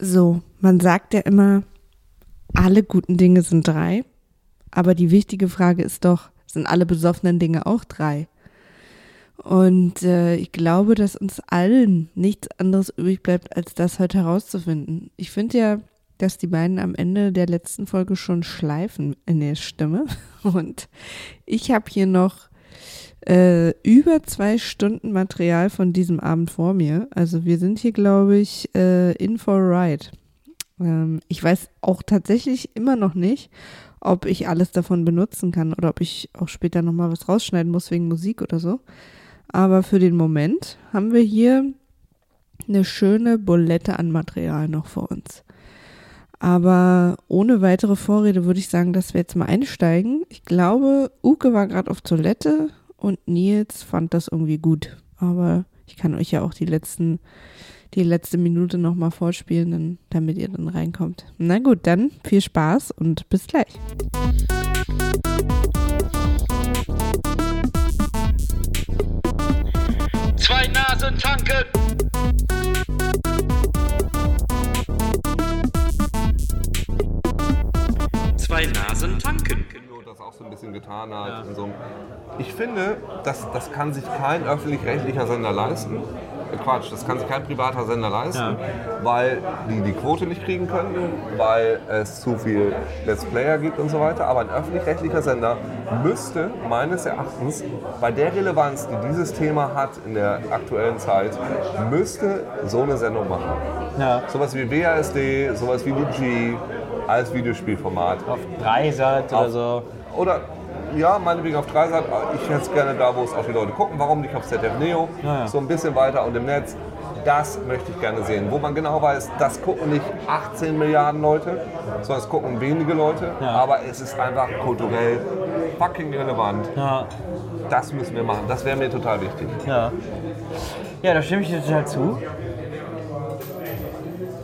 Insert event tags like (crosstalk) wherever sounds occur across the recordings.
So, man sagt ja immer, alle guten Dinge sind drei. Aber die wichtige Frage ist doch, sind alle besoffenen Dinge auch drei? Und äh, ich glaube, dass uns allen nichts anderes übrig bleibt, als das heute herauszufinden. Ich finde ja, dass die beiden am Ende der letzten Folge schon schleifen in der Stimme. (laughs) Und ich habe hier noch äh, über zwei Stunden Material von diesem Abend vor mir. Also wir sind hier, glaube ich, äh, in for a ride. Ähm, ich weiß auch tatsächlich immer noch nicht, ob ich alles davon benutzen kann oder ob ich auch später nochmal was rausschneiden muss wegen Musik oder so. Aber für den Moment haben wir hier eine schöne Bulette an Material noch vor uns. Aber ohne weitere Vorrede würde ich sagen, dass wir jetzt mal einsteigen. Ich glaube, Uke war gerade auf Toilette und Nils fand das irgendwie gut. Aber ich kann euch ja auch die letzten, die letzte Minute nochmal vorspielen, dann, damit ihr dann reinkommt. Na gut, dann viel Spaß und bis gleich. Zwei Nasen tanken. Zwei Nasen tanken. So bisschen getan hat. in So einem- ich finde, das, das kann sich kein öffentlich-rechtlicher Sender leisten. Äh, Quatsch, das kann sich kein privater Sender leisten, weil die die Quote nicht kriegen können, weil es zu viel Let's Player gibt und so weiter. Aber ein öffentlich-rechtlicher Sender müsste meines Erachtens bei der Relevanz, die dieses Thema hat in der aktuellen Zeit, müsste so eine Sendung machen. Ja. Sowas wie WASD, sowas wie die G als Videospielformat. Auf Dreisat oder so. Oder ja, meinetwegen auf Dreisat. Ich hätte es gerne da, wo es auch die Leute gucken. Warum nicht auf ZDF Neo? Ja, ja. So ein bisschen weiter und im Netz. Das möchte ich gerne sehen. Wo man genau weiß, das gucken nicht 18 Milliarden Leute, sondern es gucken wenige Leute. Ja. Aber es ist einfach kulturell fucking relevant. Das müssen wir machen. Das wäre mir total wichtig. ja. Ja, da stimme ich dir total zu.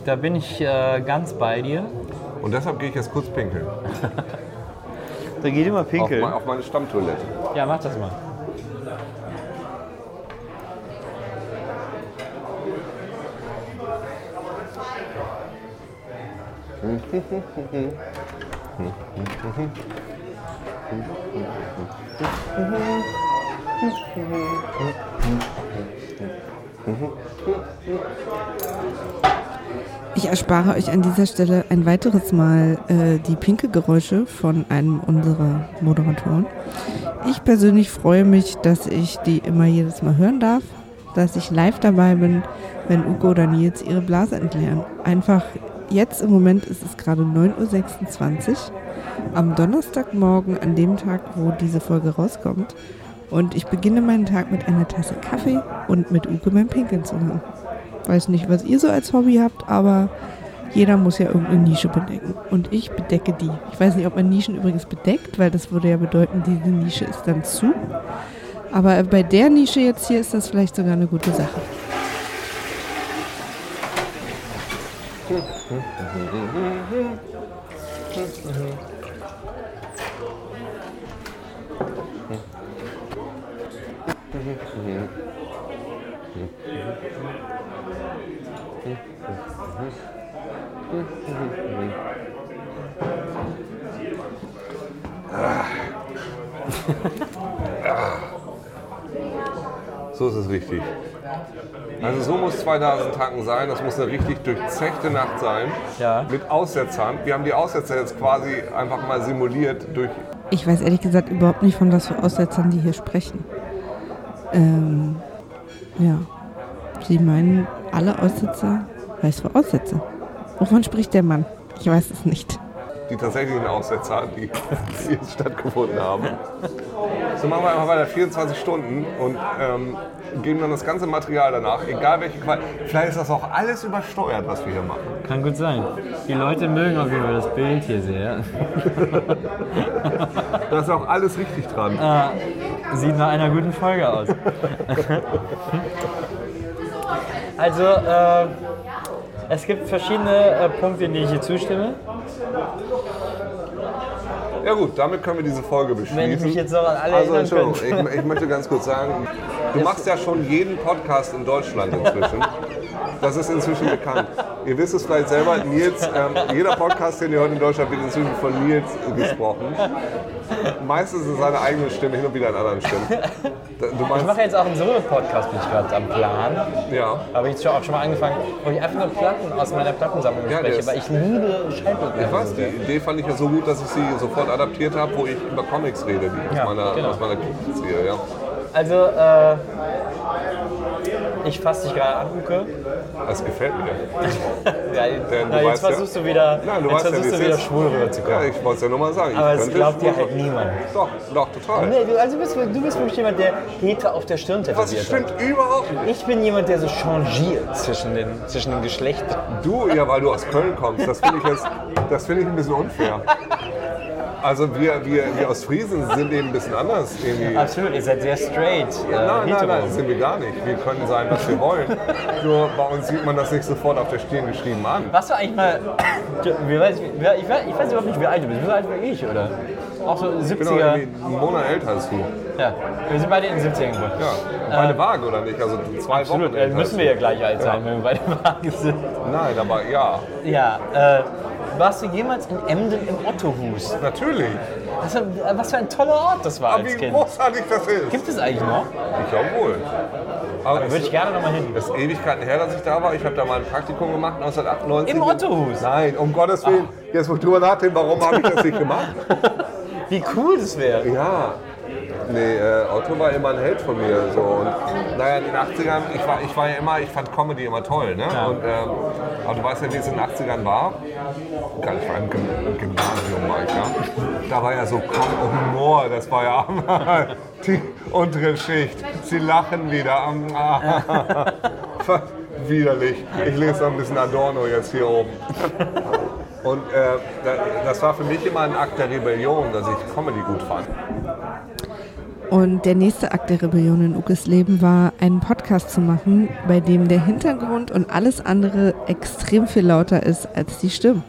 Da bin ich äh, ganz bei dir. Und deshalb gehe ich jetzt kurz pinkeln. (laughs) Da geht immer Auf, pinkeln. mein- auf meine Stammtoilette. Ja, mach das mal. (laughs) Ich erspare euch an dieser Stelle ein weiteres Mal äh, die Pinkelgeräusche von einem unserer Moderatoren. Ich persönlich freue mich, dass ich die immer jedes Mal hören darf, dass ich live dabei bin, wenn Ugo oder Nils ihre Blase entleeren. Einfach jetzt im Moment ist es gerade 9.26 Uhr am Donnerstagmorgen, an dem Tag, wo diese Folge rauskommt. Und ich beginne meinen Tag mit einer Tasse Kaffee und mit Uke beim Pinkeln zu hören. Weiß nicht, was ihr so als Hobby habt, aber jeder muss ja irgendeine Nische bedecken. Und ich bedecke die. Ich weiß nicht, ob man Nischen übrigens bedeckt, weil das würde ja bedeuten, diese Nische ist dann zu. Aber bei der Nische jetzt hier ist das vielleicht sogar eine gute Sache. So ist es richtig. Also so muss zwei Nasen tanken sein. Das muss eine richtig durchzechte Nacht sein. Ja. Mit Aussetzern. Wir haben die Aussetzer jetzt quasi einfach mal simuliert durch. Ich weiß ehrlich gesagt überhaupt nicht, von was für Aussetzern die hier sprechen. Ähm, ja. Sie meinen alle Aussetzer? Was für Aussetzer? Wovon spricht der Mann? Ich weiß es nicht. Die tatsächlichen Aussetzer, die, die jetzt stattgefunden haben. So machen wir einfach weiter 24 Stunden und ähm, geben dann das ganze Material danach, egal welche Qualität. Vielleicht ist das auch alles übersteuert, was wir hier machen. Kann gut sein. Die Leute mögen auf jeden Fall das Bild hier sehr. (laughs) Da ist auch alles richtig dran. Sieht nach einer guten Folge aus. (laughs) also, äh, es gibt verschiedene äh, Punkte, in denen ich hier zustimme. Ja gut, damit können wir diese Folge beschließen. Wenn ich mich jetzt noch an alle also, Entschuldigung, ich, ich möchte ganz kurz sagen, du machst ja schon jeden Podcast in Deutschland inzwischen. (laughs) Das ist inzwischen bekannt. Ihr wisst es vielleicht selber, Nils, ähm, jeder Podcast, den ihr hört in Deutschland, wird inzwischen von Nils gesprochen. Meistens ist seine eigene Stimme, hin und wieder in anderen Stimmen. Ich mache jetzt auch einen Solo-Podcast, bin ich gerade am Plan. ja. Habe ich auch schon mal angefangen, wo ich einfach nur Platten aus meiner Plattensammlung Ja, spreche, weil ich liebe Schallplatten. Ich weiß, die Idee fand ich ja so gut, dass ich sie sofort adaptiert habe, wo ich über Comics rede, die Ja, aus meiner, genau. aus meiner Kindheit ziehe. Ja. Also, äh, ich fasse dich gerade an, Uke. Das gefällt mir. (laughs) Ja, Denn na, du jetzt ja- versuchst du wieder, Nein, du jetzt ja, versuchst du wieder ist. schwul rüberzukommen. Ja, ich wollte es ja nur mal sagen. Aber es könnte glaubt dir halt niemand. Doch, doch, total. Nee, du, also bist, du bist wirklich jemand, der Hete auf der Stirn tätowiert stimmt hat. überhaupt nicht. Ich bin jemand, der so changiert zwischen den, zwischen den Geschlechtern. Du, ja, weil du aus Köln kommst, das finde ich jetzt, das finde ich ein bisschen unfair. Also wir, wir, wir aus Friesen sind eben ein bisschen anders irgendwie. Absolut, ihr seid sehr straight. Äh, Nein, nein, nein, sind wir gar nicht. Wir können sein, was wir wollen. Nur bei uns sieht man das nicht sofort auf der Stirn geschrieben an. Warst du eigentlich mal. Wie weiß, ich, ich, weiß, ich weiß überhaupt nicht, wie alt du bist. Wie alt wie ich, oder? Auch so Ich bin 70er. einen Monat älter als du. Ja, wir sind beide in den 70ern geboren. Ja, meine Waage oder nicht? Also zwei Absolut, Wochen äh, älter müssen wir ja gleich alt sein, wenn wir beide Wagen sind. Nein, aber ja, Ja, äh, warst du jemals in Emden im Ottohus? natürlich. Das was für ein toller Ort das war Aber als wie Kind. großartig das ist. Gibt es eigentlich noch? Ich glaube wohl. Aber Da würde ich gerne nochmal hin. ist Ewigkeiten her, dass ich da war. Ich habe da mal ein Praktikum gemacht, 1998. Im Ottohus? Nein, um Gottes Willen. Jetzt muss ich drüber nachdenken, warum habe ich das nicht gemacht? (laughs) Wie cool das wäre. Ja. Nee, äh, Otto war immer ein Held von mir. So. Und, naja, in den 80ern, ich war, ich war ja immer, ich fand Comedy immer toll. Ne? Und, ähm, aber du weißt ja, wie es in den 80ern war. Ich war im Gym- im Gymnasium, war ich, ja. Da war ja so Humor, das war ja die untere Schicht. Sie lachen wieder. (laughs) Widerlich. Ich lese noch ein bisschen Adorno jetzt hier oben. Und äh, da- das war für mich immer ein Akt der Rebellion, dass ich Comedy gut fand. Und der nächste Akt der Rebellion in Ukes Leben war, einen Podcast zu machen, bei dem der Hintergrund und alles andere extrem viel lauter ist als die Stimmen.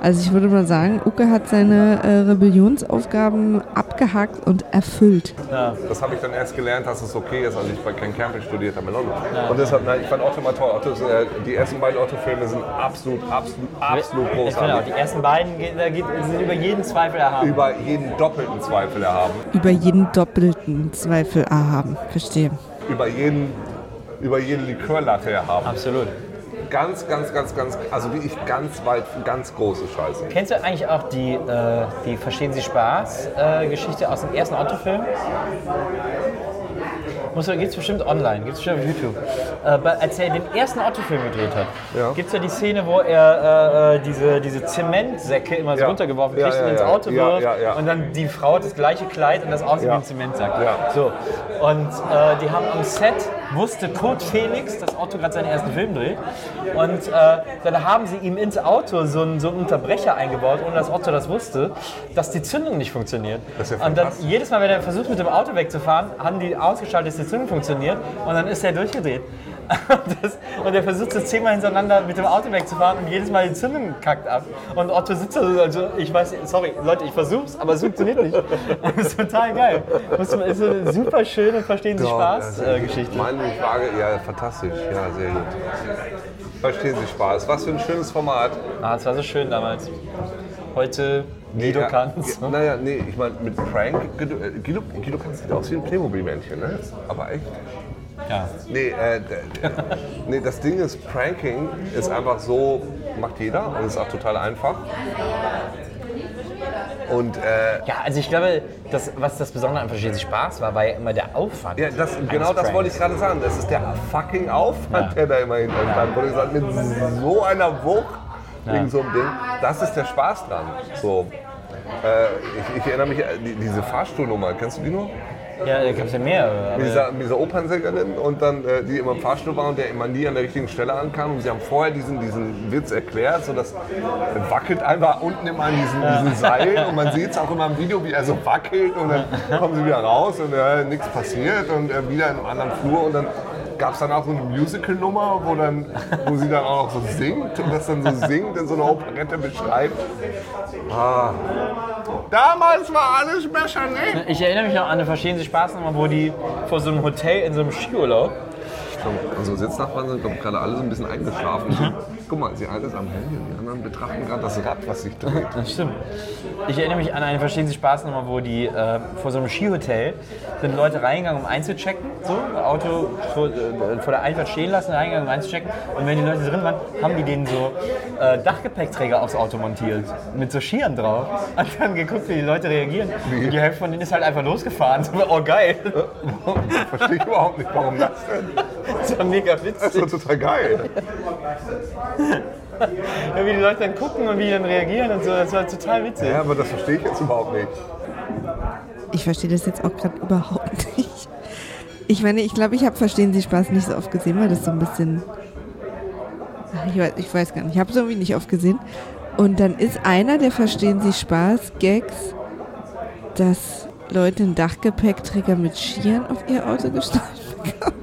Also ich würde mal sagen, Uke hat seine äh, Rebellionsaufgaben abgehakt und erfüllt. Das habe ich dann erst gelernt, dass es okay ist, als ich bei Ken Campbell studiert habe in London. Und deshalb, nein, ich fand Otto mal toll. Otto äh, die ersten beiden Otto-Filme sind absolut, absolut, absolut Ich finde auch, großartig. die ersten beiden geht, da geht, sind über jeden Zweifel erhaben. Über jeden doppelten Zweifel erhaben. Über jeden doppelten Zweifel erhaben. Verstehe. Über jeden, über jede Likörlatte erhaben. Absolut. Ganz, ganz, ganz, ganz, also wie ich ganz weit, ganz große Scheiße. Kennst du eigentlich auch die, äh, die Verstehen Sie Spaß-Geschichte aus dem ersten Otto-Film? Gibt es bestimmt online, gibt es bestimmt auf YouTube. Äh, bei- als er den ersten Otto-Film gedreht hat, Ja. gibt es ja die Szene, wo er äh, äh, diese, diese Zementsäcke immer so Ja. runtergeworfen kriegt ja, und ins. Auto wirft und dann die Frau hat das gleiche Kleid und das aussieht wie ein Zementsack. So. Und äh, die haben am Set, wusste Kurt Felix, dass Otto gerade seinen ersten Film dreht. Und äh, dann haben sie ihm ins Auto so einen, so einen Unterbrecher eingebaut, ohne dass Otto das wusste, dass die Zündung nicht funktioniert. Und dann jedes Mal, wenn er versucht mit dem Auto wegzufahren, haben die ausgeschaltet, dass die Zündung funktioniert und dann ist er durchgedreht. (laughs) Das, und er versucht so zehnmal hintereinander mit dem Auto wegzufahren und jedes Mal die Zündung kackt ab. Und Otto sitzt da so, also ich weiß, sorry, Leute, ich versuch's, aber es funktioniert nicht. (laughs) Das ist total geil. Das ist eine super schöne, verstehen Sie Spaß äh, Geschichte. Meine Frage, ja, fantastisch. Ja, sehr gut. Verstehen Sie Spaß. Was für ein schönes Format. Ah, es war so schön damals. Heute Guido ja, Kanz. Ja, naja, nee, ich meine, mit Prank, Guido, äh, Guido, Guido Kanz sieht aus wie ein Playmobil-Männchen, ne? Aber echt. Ja. Nee, äh, (laughs) nee, das Ding ist, Pranking ist einfach so, macht jeder und ist auch total einfach. Und äh, ja, also ich glaube, das, was das Besondere an Verstehen Sie Spaß war, war ja immer der Aufwand. ja, das, genau das Pranks. wollte ich gerade sagen. Das ist der fucking Aufwand, Ja. der da immer hinter stand. Wo ich gesagt, mit so einer Wucht wegen so einem Ding, das ist der Spaß dran. So. Äh, ich, ich erinnere mich, an die, diese Fahrstuhlnummer, kennst du die noch? Ja, da gab es ja mehrere. Mit dieser, mit dieser Opernsängerin und dann, äh, die immer im Fahrstuhl war und der immer nie an der richtigen Stelle ankam. Und sie haben vorher diesen, diesen Witz erklärt, so dass er wackelt einfach unten immer an diesen, diesen Seilen und man sieht es auch immer im Video, wie er so wackelt und dann kommen sie wieder raus und äh, nichts passiert und äh, wieder in einem anderen Flur und dann gab es dann auch so eine Musical-Nummer, wo, wo sie dann auch so singt und das dann so singt in so einer Operette beschreibt. Ah. Damals war alles besser, ne? Ich erinnere mich noch an eine Verstehen Sie wo die vor so einem Hotel in so einem Skiurlaub glaub, unsere Sitznachbarn sind, gerade alle so ein bisschen eingeschlafen. Mhm. Guck mal, sie alles am Handy und die anderen betrachten gerade das Rad, was sich dreht. (laughs) Das stimmt. Ich erinnere mich an eine Verstehen Sie Spaß wo die äh, vor so einem Skihotel sind Leute reingegangen, um einzuchecken. So, Auto vor, äh, vor der Einfahrt stehen lassen, reingegangen, um einzuchecken. Und wenn die Leute drin waren, haben die denen so äh, Dachgepäckträger aufs Auto montiert. Mit so Skiern drauf. (laughs) Und dann geguckt, wie die Leute reagieren. Und die Hälfte von denen ist halt einfach losgefahren. (laughs) So, oh geil. Verstehe ich überhaupt nicht, warum das denn? Das war mega Das witzig. ist doch total geil. Ja, wie die Leute dann gucken und wie die dann reagieren und so. Das war total witzig. Ja, aber das verstehe ich jetzt überhaupt nicht. Ich verstehe das jetzt auch gerade überhaupt (laughs) nicht. Ich meine, ich glaube, ich habe Verstehen Sie Spaß nicht so oft gesehen, weil das so ein bisschen. Ich weiß, ich weiß gar nicht, ich habe es irgendwie nicht oft gesehen. Und dann ist einer der Verstehen Sie Spaß Gags, dass Leute einen Dachgepäckträger mit Skiern auf ihr Auto gestellt (laughs) bekommen.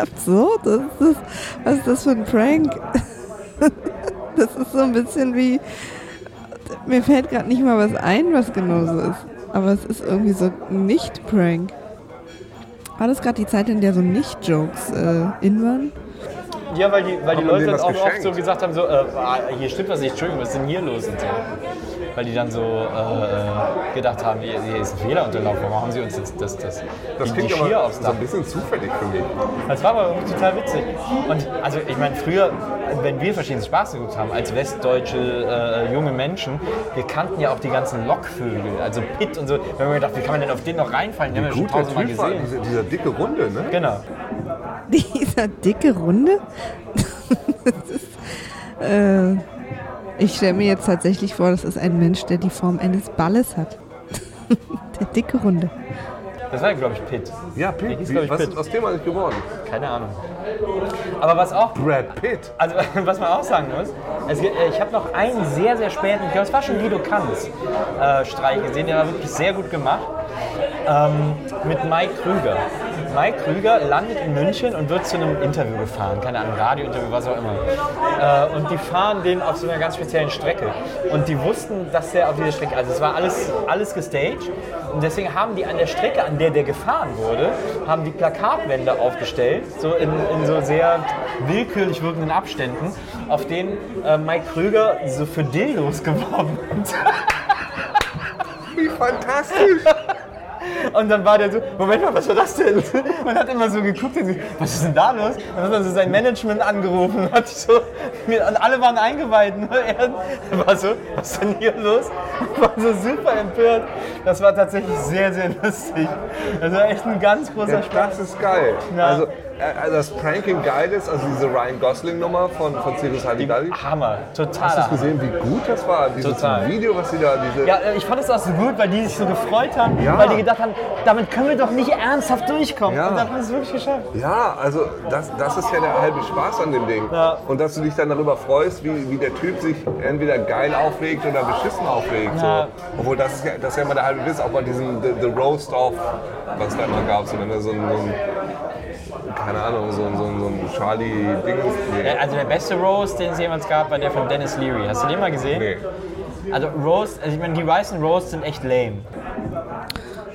Absurd. Ist das, was ist das für ein Prank? (laughs) Das ist so ein bisschen wie. Mir fällt gerade nicht mal was ein, was genau so ist. Aber es ist irgendwie so nicht Prank. War das gerade die Zeit, in der so Nicht-Jokes äh, in waren? Ja, weil die, weil die Leute dann auch oft geschenkt? so gesagt haben, so, äh, ah, hier stimmt was nicht, Entschuldigung, was ist denn hier los und so. Weil die dann so äh, gedacht haben, hier, hier ist ein Fehler unterlaufen, warum haben sie uns jetzt das, das, Das die, die klingt Skier aufs so Dach? ein bisschen zufällig für mich. Das war aber irgendwie total witzig. Und also ich meine, früher, wenn wir verschiedene Spaß geguckt haben, als westdeutsche äh, junge Menschen, wir kannten ja auch die ganzen Lockvögel, also Pitt und so. Wir haben mir gedacht, wie kann man denn auf den noch reinfallen? Den haben wir schon tausendmal Typ war, gesehen. dieser, dieser dicke Runde, ne? Genau. Dieser dicke Runde? ist, äh, ich stelle mir jetzt tatsächlich vor, das ist ein Mensch, der die Form eines Balles hat. (laughs) der dicke Runde. Das war, glaube ich, Pitt. Ja, Pitt. hieß, ich, was Pitt. ist aus dem eigentlich geworden? Keine Ahnung. Aber was auch Brad Pitt. Also, (laughs) was man auch sagen muss, es, äh, ich habe noch einen sehr, sehr späten, ich glaube, es war schon Guido Kanz äh, Streich gesehen, der war wirklich sehr gut gemacht, ähm, mit Mike Krüger. Mike Krüger landet in München und wird zu einem Interview gefahren, keine Ahnung, Radiointerview, was auch immer. Äh, und die fahren den auf so einer ganz speziellen Strecke. Und die wussten, dass der auf dieser Strecke, also es war alles, alles gestaged. Und deswegen haben die an der Strecke, an der der gefahren wurde, haben die Plakatwände aufgestellt, so in, in so sehr willkürlich wirkenden Abständen, auf denen äh, Mike Krüger so für Dildos (laughs) geworben hat. Wie fantastisch. Und dann war der so, Moment mal, was war das denn? Man hat immer so geguckt, und so, was ist denn da los? Und dann hat er so sein Management angerufen und hat so, und alle waren eingeweiht. Nur (laughs) er war so, was ist denn hier los? Und (laughs) war so super empört. Das war tatsächlich sehr, sehr lustig. Das war echt ein ganz großer Ja, Spaß. das ist geil. Ja. Also, also, das Pranking geil ist, also diese Ryan Gosling-Nummer von, von Circus Halligalli. Hammer, total. Hast du gesehen, wie gut das war? Dieses Total. Video, was sie da, diese. Ja, äh, ich fand es auch so gut, weil die sich so gefreut haben, Ja. weil die gedacht haben, damit können wir doch nicht ernsthaft durchkommen. Ja. Und dann haben sie es wirklich geschafft. Ja, also das, das ist ja der halbe Spaß an dem Ding. Ja. Und dass du dich dann darüber freust, wie, wie der Typ sich entweder geil aufregt oder beschissen aufregt. Ja. So. Obwohl das ist, ja, das ist ja immer der halbe Witz, auch bei diesem The, The Roast of, was es da immer gab, so, wenn er so ein, so ein keine Ahnung, so, ein- so, so ein Charlie-Ding. Nee. Äh, Also der beste Roast, den es jemals gab, war der von Dennis Leary. Hast du den mal gesehen? nee. Also Roast, also ich meine, die weißen Roasts sind echt lame.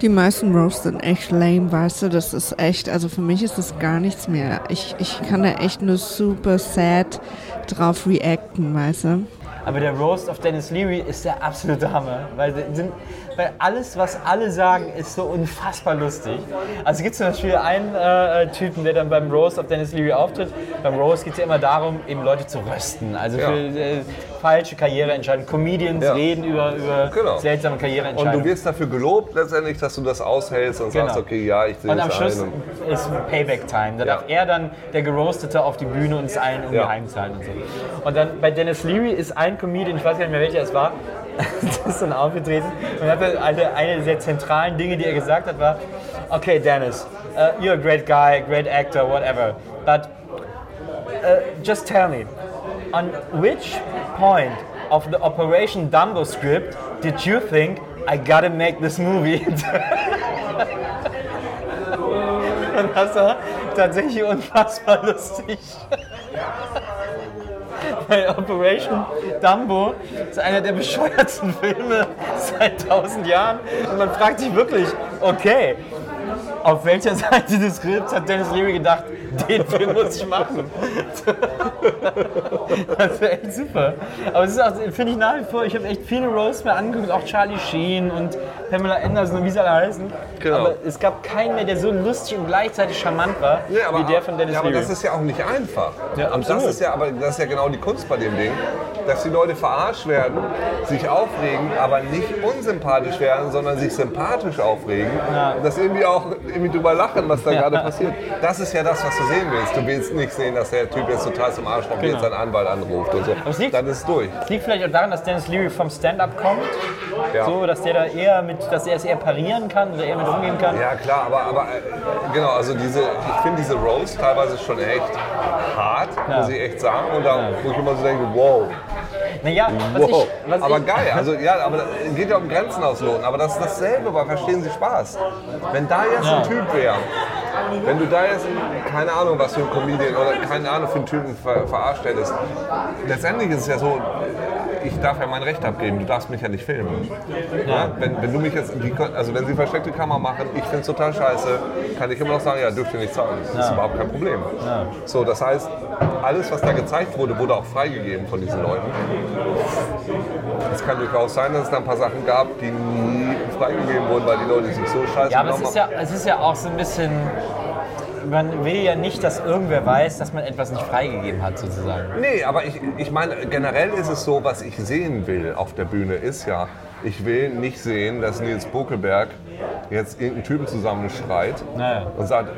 Die meisten Roasts sind echt lame, weißt du, das ist echt, also für mich ist das gar nichts mehr. Ich, ich kann da echt nur super sad drauf reacten, weißt du. Aber der Roast of Dennis Leary ist der absolute Hammer. Weil, sind, weil alles, was alle sagen, ist so unfassbar lustig. Also es gibt zum Beispiel einen äh, Typen, der dann beim Roast of Dennis Leary auftritt. Beim Roast geht es ja immer darum, eben Leute zu rösten. Also Ja. für äh, falsche Karriereentscheidungen. Comedians Ja. reden über, über Genau. seltsame Und Karriereentscheidungen. du wirst dafür gelobt letztendlich, dass du das aushältst und Genau. sagst, okay, ja, ich sehe Und am das Schluss. Und ist Payback-Time. Da Ja. darf er dann, der Geroastete, auf die Bühne und es allen irgendwie Ja. heimzahlen und so. Und dann bei Dennis Leary ist ein Comedian, ich weiß gar nicht mehr welcher es war, (laughs) ist dann aufgetreten und hatte eine, eine der zentralen Dinge, die er gesagt hat, war, okay Dennis, uh, you're a great guy, great actor, whatever, but uh, just tell me, on which point of the Operation Dumbo script did you think I gotta make this movie? (laughs) Und das war tatsächlich unfassbar lustig. (laughs) Weil Operation Dumbo ist einer der bescheuertsten Filme seit tausend Jahren. Und man fragt sich wirklich, okay, auf welcher Seite des Skripts hat Dennis Leary gedacht, den Film muss ich machen? das wäre echt super. Aber es ist auch, finde ich nach wie vor, ich habe echt viele Roasts mir angeguckt, auch Charlie Sheen und Pamela Anderson und wie sie alle heißen. Genau. Aber es gab keinen mehr, der so lustig und gleichzeitig charmant war, Ja, aber, wie der von Dennis ja, aber Leary. das ist ja auch nicht einfach. Ja, und das absolut. ist ja, aber das ist ja genau die Kunst bei dem Ding, dass die Leute verarscht werden, sich aufregen, aber nicht unsympathisch werden, sondern sich sympathisch aufregen und das irgendwie auch irgendwie drüber lachen, was da gerade passiert. Das ist ja das, was du sehen willst. Du willst nicht sehen, dass der Typ jetzt total zum Arschloch geht, Genau. seinen Anwalt anruft und so. es liegt- Dann ist es durch. Es liegt vielleicht auch daran, dass Dennis Leary vom Stand-up kommt, Ja. so dass der da eher mit, dass er es eher parieren kann oder eher mit umgehen kann. Ja klar, aber, aber äh, genau, also diese, ich finde diese Roast teilweise schon echt hart, Ja. muss ich echt sagen. Und da, wo ich immer so denke, wow, Naja, was wow. ich, was aber ich, geil, also ja, aber es geht ja um Grenzen ausloten. Aber das ist dasselbe bei Verstehen Sie Spaß. Wenn da jetzt Ja. ein Typ wäre, wenn du da jetzt, keine Ahnung, was für ein Comedian oder keine Ahnung für einen Typen ver verarscht hättest, letztendlich ist es ja so, ich darf ja mein Recht abgeben, du darfst mich ja nicht filmen. Ja. Wenn, wenn du mich jetzt, die, also wenn sie versteckte Kamera machen, ich finde es total scheiße, kann ich immer noch sagen, ja, dürft ihr nicht zeigen. Das ist überhaupt kein Problem. So, das heißt, alles, was da gezeigt wurde, wurde auch freigegeben von diesen Leuten. Es kann durchaus sein, dass es da ein paar Sachen gab, die nie freigegeben wurden, weil die Leute sich so scheiße ja, aber es ist ja, es ist ja auch so ein bisschen, man will ja nicht, dass irgendwer weiß, dass man etwas nicht freigegeben hat, sozusagen. Nee, aber ich, ich meine, generell ist es so, was ich sehen will auf der Bühne, ist ja, ich will nicht sehen, dass Nils Buckelberg jetzt irgendeinen Typen zusammenschreit Naja. und sagt,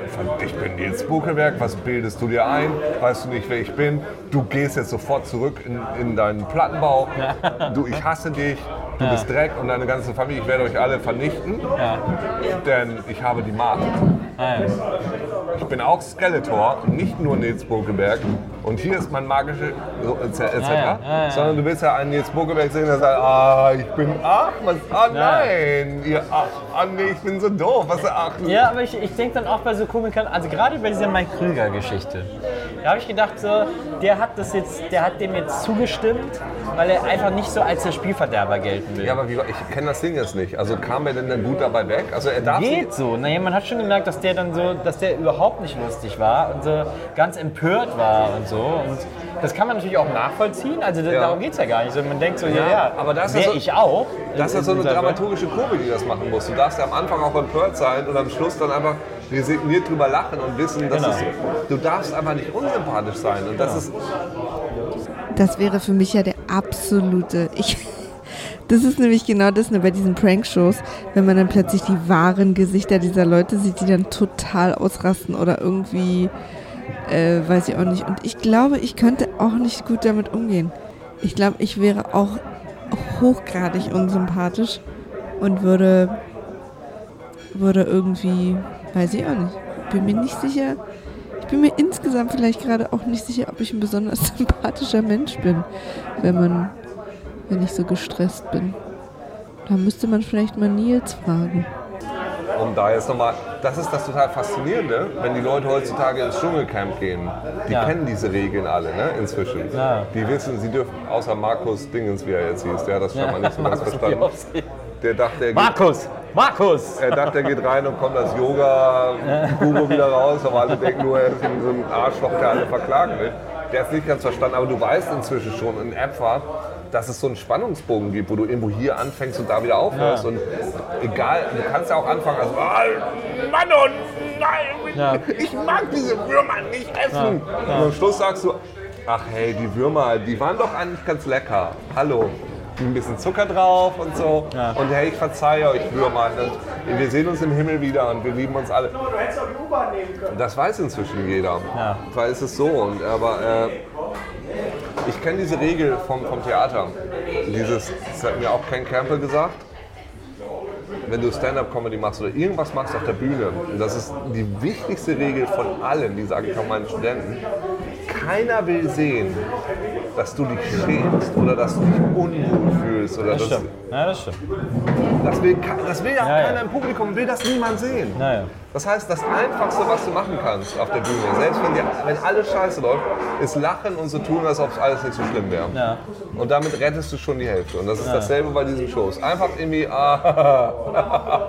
ich bin Nils Buckelberg, was bildest du dir ein? Weißt du nicht, wer ich bin? Du gehst jetzt sofort zurück in, in deinen Plattenbau. Du, ich hasse dich. Du bist Dreck und deine ganze Familie. Ich werde euch alle vernichten, Ja. denn ich habe die Macht. Ah, ja. Ich bin auch Skeletor, nicht nur Nils Bokeberg. Und hier ist mein magische, so, etc. Ja, ja, ja, ja. Sondern du willst ja einen Nils Bokeberg sehen, der sagt, ah, ich bin, ach, was, ah, Ja. nein, ihr, ach, ah, nee, ich bin so doof, was, ach, Ja, aber ich, ich denke dann auch bei so Komikern, also gerade bei dieser Mike Krüger-Geschichte, da habe ich gedacht, so, der hat das jetzt, der hat dem jetzt zugestimmt, weil er einfach nicht so als der Spielverderber gelten will. Ja, aber wie, ich kenne das Ding jetzt nicht. Also kam er denn dann gut dabei weg? Also er darf Geht so. Naja, man hat schon gemerkt, dass der dann so, dass der überhaupt nicht lustig war und so ganz empört war und so. Und das kann man natürlich auch nachvollziehen. Also da- Ja. darum geht es ja gar nicht. So, man denkt so, ja, ja, aber das ist so- ich auch. Das ist so in eine dramaturgische Kurve, die das machen muss. Du darfst ja am Anfang auch empört sein und am Schluss dann einfach resigniert drüber lachen und wissen, dass Genau. es, du darfst einfach nicht unsympathisch sein. Und das ist, Das wäre für mich ja der absolute. Ich, das ist nämlich genau das ne, bei diesen Prankshows, wenn man dann plötzlich die wahren Gesichter dieser Leute sieht, die dann total ausrasten oder irgendwie, äh, weiß ich auch nicht. Und ich glaube, ich könnte auch nicht gut damit umgehen. Ich glaube, ich wäre auch hochgradig unsympathisch und würde, würde irgendwie, weiß ich auch nicht, bin mir nicht sicher. Ich bin mir insgesamt vielleicht gerade auch nicht sicher, ob ich ein besonders (laughs) sympathischer Mensch bin, wenn man, wenn ich so gestresst bin. Da müsste man vielleicht mal Nils fragen. um da jetzt nochmal, das ist das total Faszinierende, wenn die Leute heutzutage ins Dschungelcamp gehen. Die Ja. kennen diese Regeln alle, ne, inzwischen. Ja. Die wissen, sie dürfen, außer Markus Dingens, wie er jetzt hieß, der hat das schon mal nicht so ganz (laughs) Markus verstanden. Der dachte, er geht, Markus! Er dachte, er geht rein und kommt als Yoga-Guru wieder raus, aber alle denken nur, er ist in so ein Arschloch, der alle verklagen will. Der es nicht ganz verstanden, aber du weißt inzwischen schon in etwa, dass es so einen Spannungsbogen gibt, wo du irgendwo hier anfängst und da wieder aufhörst. Ja. Und egal, du kannst ja auch anfangen, also, ah, Mann und nein, Ja. ich mag diese Würmer nicht essen. Und am Schluss sagst du, ach hey, die Würmer, die waren doch eigentlich ganz lecker. Hallo. Ein bisschen Zucker drauf und so. Ja. Und hey, ich verzeihe euch Würmer. Und wir sehen uns im Himmel wieder und wir lieben uns alle. Das weiß inzwischen jeder. Ja. Weil es ist so. Und, aber äh, ich kenne diese Regel vom, vom Theater. Dieses, das hat mir auch Ken Campbell gesagt. Wenn du Stand-up-Comedy machst oder irgendwas machst auf der Bühne, und das ist die wichtigste Regel von allen, die sage ich auch meinen Studenten, keiner will sehen, dass du dich schämst oder dass du dich unwohl fühlst. Oder Das dass, stimmt. Ja, das stimmt. das, will, das will ja, Ja, ja. keiner im Publikum, will das niemand sehen. Naja. Das heißt, das Einfachste, was du machen kannst auf der Bühne, selbst wenn, dir, wenn alles scheiße läuft, ist lachen und so tun, als ob es alles nicht so schlimm wäre. Ja. Und damit rettest du schon die Hälfte. Und das ist dasselbe bei diesen Shows. Einfach irgendwie, ah,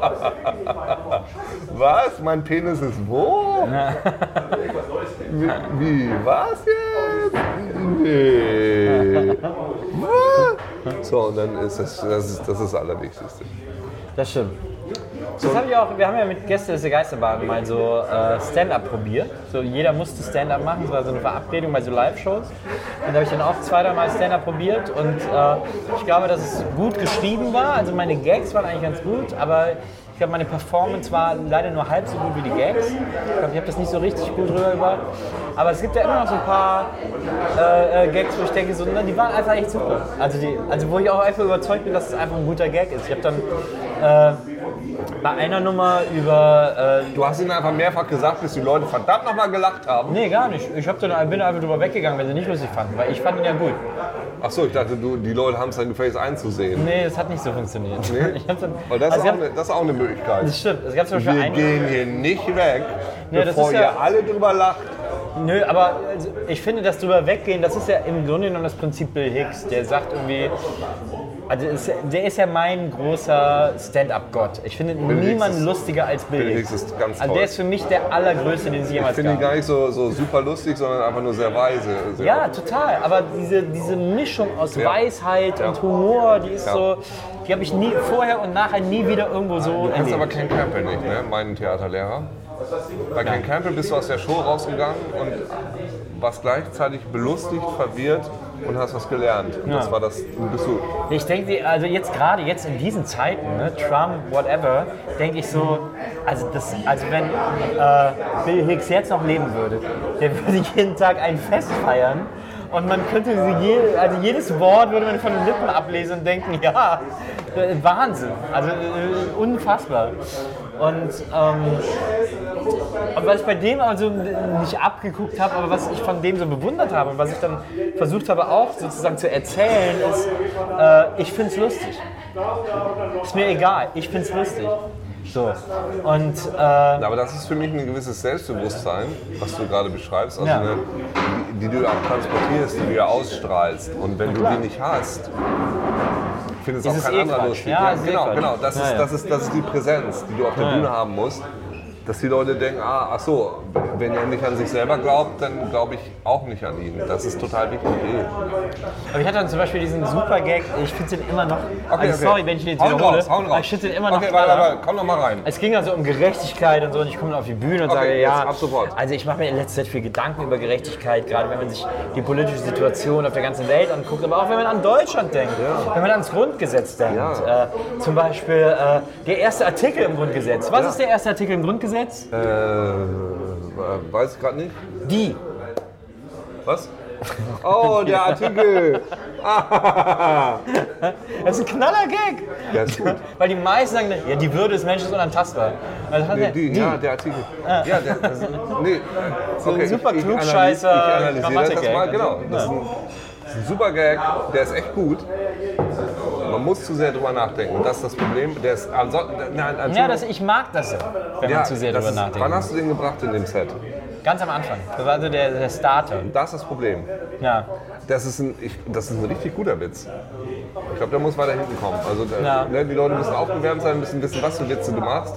(laughs) Was? Mein Penis ist wo? (laughs) Wie, wie? Was jetzt? Nee. (laughs) So, und dann ist das, das ist das, ist das Allerwichtigste. Das stimmt. Das hab ich auch, wir haben ja mit Gäste des Geisterbahn mal so äh, Stand-up probiert. So, jeder musste Stand-up machen, das war so eine Verabredung bei so Live-Shows. Und da habe ich dann auch zwei, drei Mal Stand-up probiert und äh, ich glaube, dass es gut geschrieben war. Also meine Gags waren eigentlich ganz gut, aber ich glaube, meine Performance war leider nur halb so gut wie die Gags. Ich glaube, ich habe das nicht so richtig gut rübergebracht. Aber es gibt ja immer noch so ein paar äh, äh, Gags, wo ich denke, so, na, die waren einfach echt super. Also, die, also wo ich auch einfach überzeugt bin, dass es einfach ein guter Gag ist. Ich habe dann äh, bei einer Nummer über... Äh, Du hast ihnen einfach mehrfach gesagt, bis die Leute verdammt nochmal gelacht haben. nee, gar nicht. Ich hab dann, bin einfach drüber weggegangen, wenn sie nicht lustig fanden. Weil ich fand ihn ja gut. Achso, ich dachte, du, die Leute haben es dann gefälligst einzusehen. Nee, das hat nicht so funktioniert. Nee? (laughs) Dann, Weil das, also ist auch gab- eine, das ist auch eine Möglichkeit. das stimmt. Es gab zum Beispiel Wir eine... gehen hier nicht weg, das bevor ja- ihr alle drüber lacht. Nö, aber also, ich finde, das drüber weggehen, das ist ja im Grunde genommen das Prinzip Bill Hicks. Der sagt irgendwie, also ist, der ist ja mein großer Stand-up-Gott. Ich finde Hicks niemand ist- lustiger als Bill, Bill Hicks. Ist ganz Also toll. der ist für mich der allergrößte, den es Ich jemals finde ihn gab. gar nicht so, so super lustig, sondern einfach nur sehr weise. Sehr Ja, total. Aber diese, diese Mischung aus Ja. Weisheit Ja. und Humor, die ist Ja. so, die habe ich nie vorher und nachher nie wieder irgendwo so Du kennst aber Ken Campbell nicht, ne? meinen Theaterlehrer. Bei Ken Campbell bist du aus der Show rausgegangen und warst gleichzeitig belustigt, verwirrt und hast was gelernt. Und das Ja. war das, du bist so, Ich denke, also jetzt gerade jetzt in diesen Zeiten, ne, Trump, whatever, denke ich so, also, das, also wenn äh, Bill Hicks jetzt noch leben würde, der (laughs) würde jeden Tag ein Fest feiern und man könnte sie je, also jedes Wort würde man von den Lippen ablesen und denken, ja, äh, Wahnsinn, also äh, unfassbar. Und ähm, und was ich bei dem also nicht abgeguckt habe, aber was ich von dem so bewundert habe und was ich dann versucht habe auch sozusagen zu erzählen, ist, äh, ich finde es lustig. Ist mir egal, ich finde es lustig. So. Und äh, aber das ist für mich ein gewisses Selbstbewusstsein, was du gerade beschreibst, also Ja. eine, die, die du auch transportierst, die du ja ausstrahlst. Und wenn du die nicht hast, findet es Ist auch kein eh anderer Quatsch. lustig. Ja, eh genau, genau. Das, Ja, ist, ja. Das, ist, das ist die Präsenz, die du auf der Ja, Bühne ja. haben musst. Dass die Leute denken, ah, ach so, wenn er nicht an sich selber glaubt, dann glaube ich auch nicht an ihn. Das ist total wichtig. Aber ich hatte dann zum Beispiel diesen super Gag, ich finde den immer noch, Okay, also okay. sorry, wenn ich den jetzt Hauen wiederhole, raus, hauen raus. ich finde den immer noch Okay, warte, warte, komm noch mal rein. Es ging also um Gerechtigkeit und so und ich komme dann auf die Bühne und Okay, sage, ja, ab sofort. also ich mache mir in letzter Zeit viel Gedanken über Gerechtigkeit, gerade wenn man sich die politische Situation auf der ganzen Welt anguckt, aber auch wenn man an Deutschland denkt, wenn man ans Grundgesetz denkt. Ja. Äh, zum Beispiel äh, der erste Artikel im Grundgesetz. Was Ja. ist der erste Artikel im Grundgesetz? Äh, weiß ich gerade nicht. Die. Was? Oh, der Artikel. (laughs) Das ist ein knaller Gag. Der ist gut. (laughs) Weil die meisten sagen, ja, die Würde des Menschen ist unantastbar. Also Nee, er- die, Ja, der Artikel. Ja, der, das, nee. (laughs) So ein super ich, Klugscheißer analyse- ich analysiere das Grammatik-Gag. mal. Genau. Das ist, ein, das ist ein super Gag, der ist echt gut. Man muss zu sehr drüber nachdenken. Und das ist das Problem. Der ist ansonsten. Nein, Ja, das, ich mag das, ja, wenn man zu sehr drüber ist, Wann nachdenkt. hast du den gebracht in dem Set? Ganz am Anfang. Das war also der, der Starter. Das ist das Problem. Ja. Das ist ein, ich, das ist ein richtig guter Witz. Ich glaube, der muss weiter hinten kommen. Also Ja. ne, die Leute müssen aufgewärmt sein, müssen wissen, was für Witze du machst.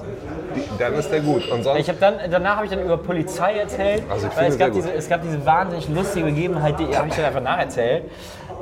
Die, dann ist der gut. Und sonst Ich habe dann, danach habe ich dann über Polizei erzählt, Also ich weil es gab, diese, es gab diese wahnsinnig lustige Begebenheit, die habe ich dann einfach nacherzählt.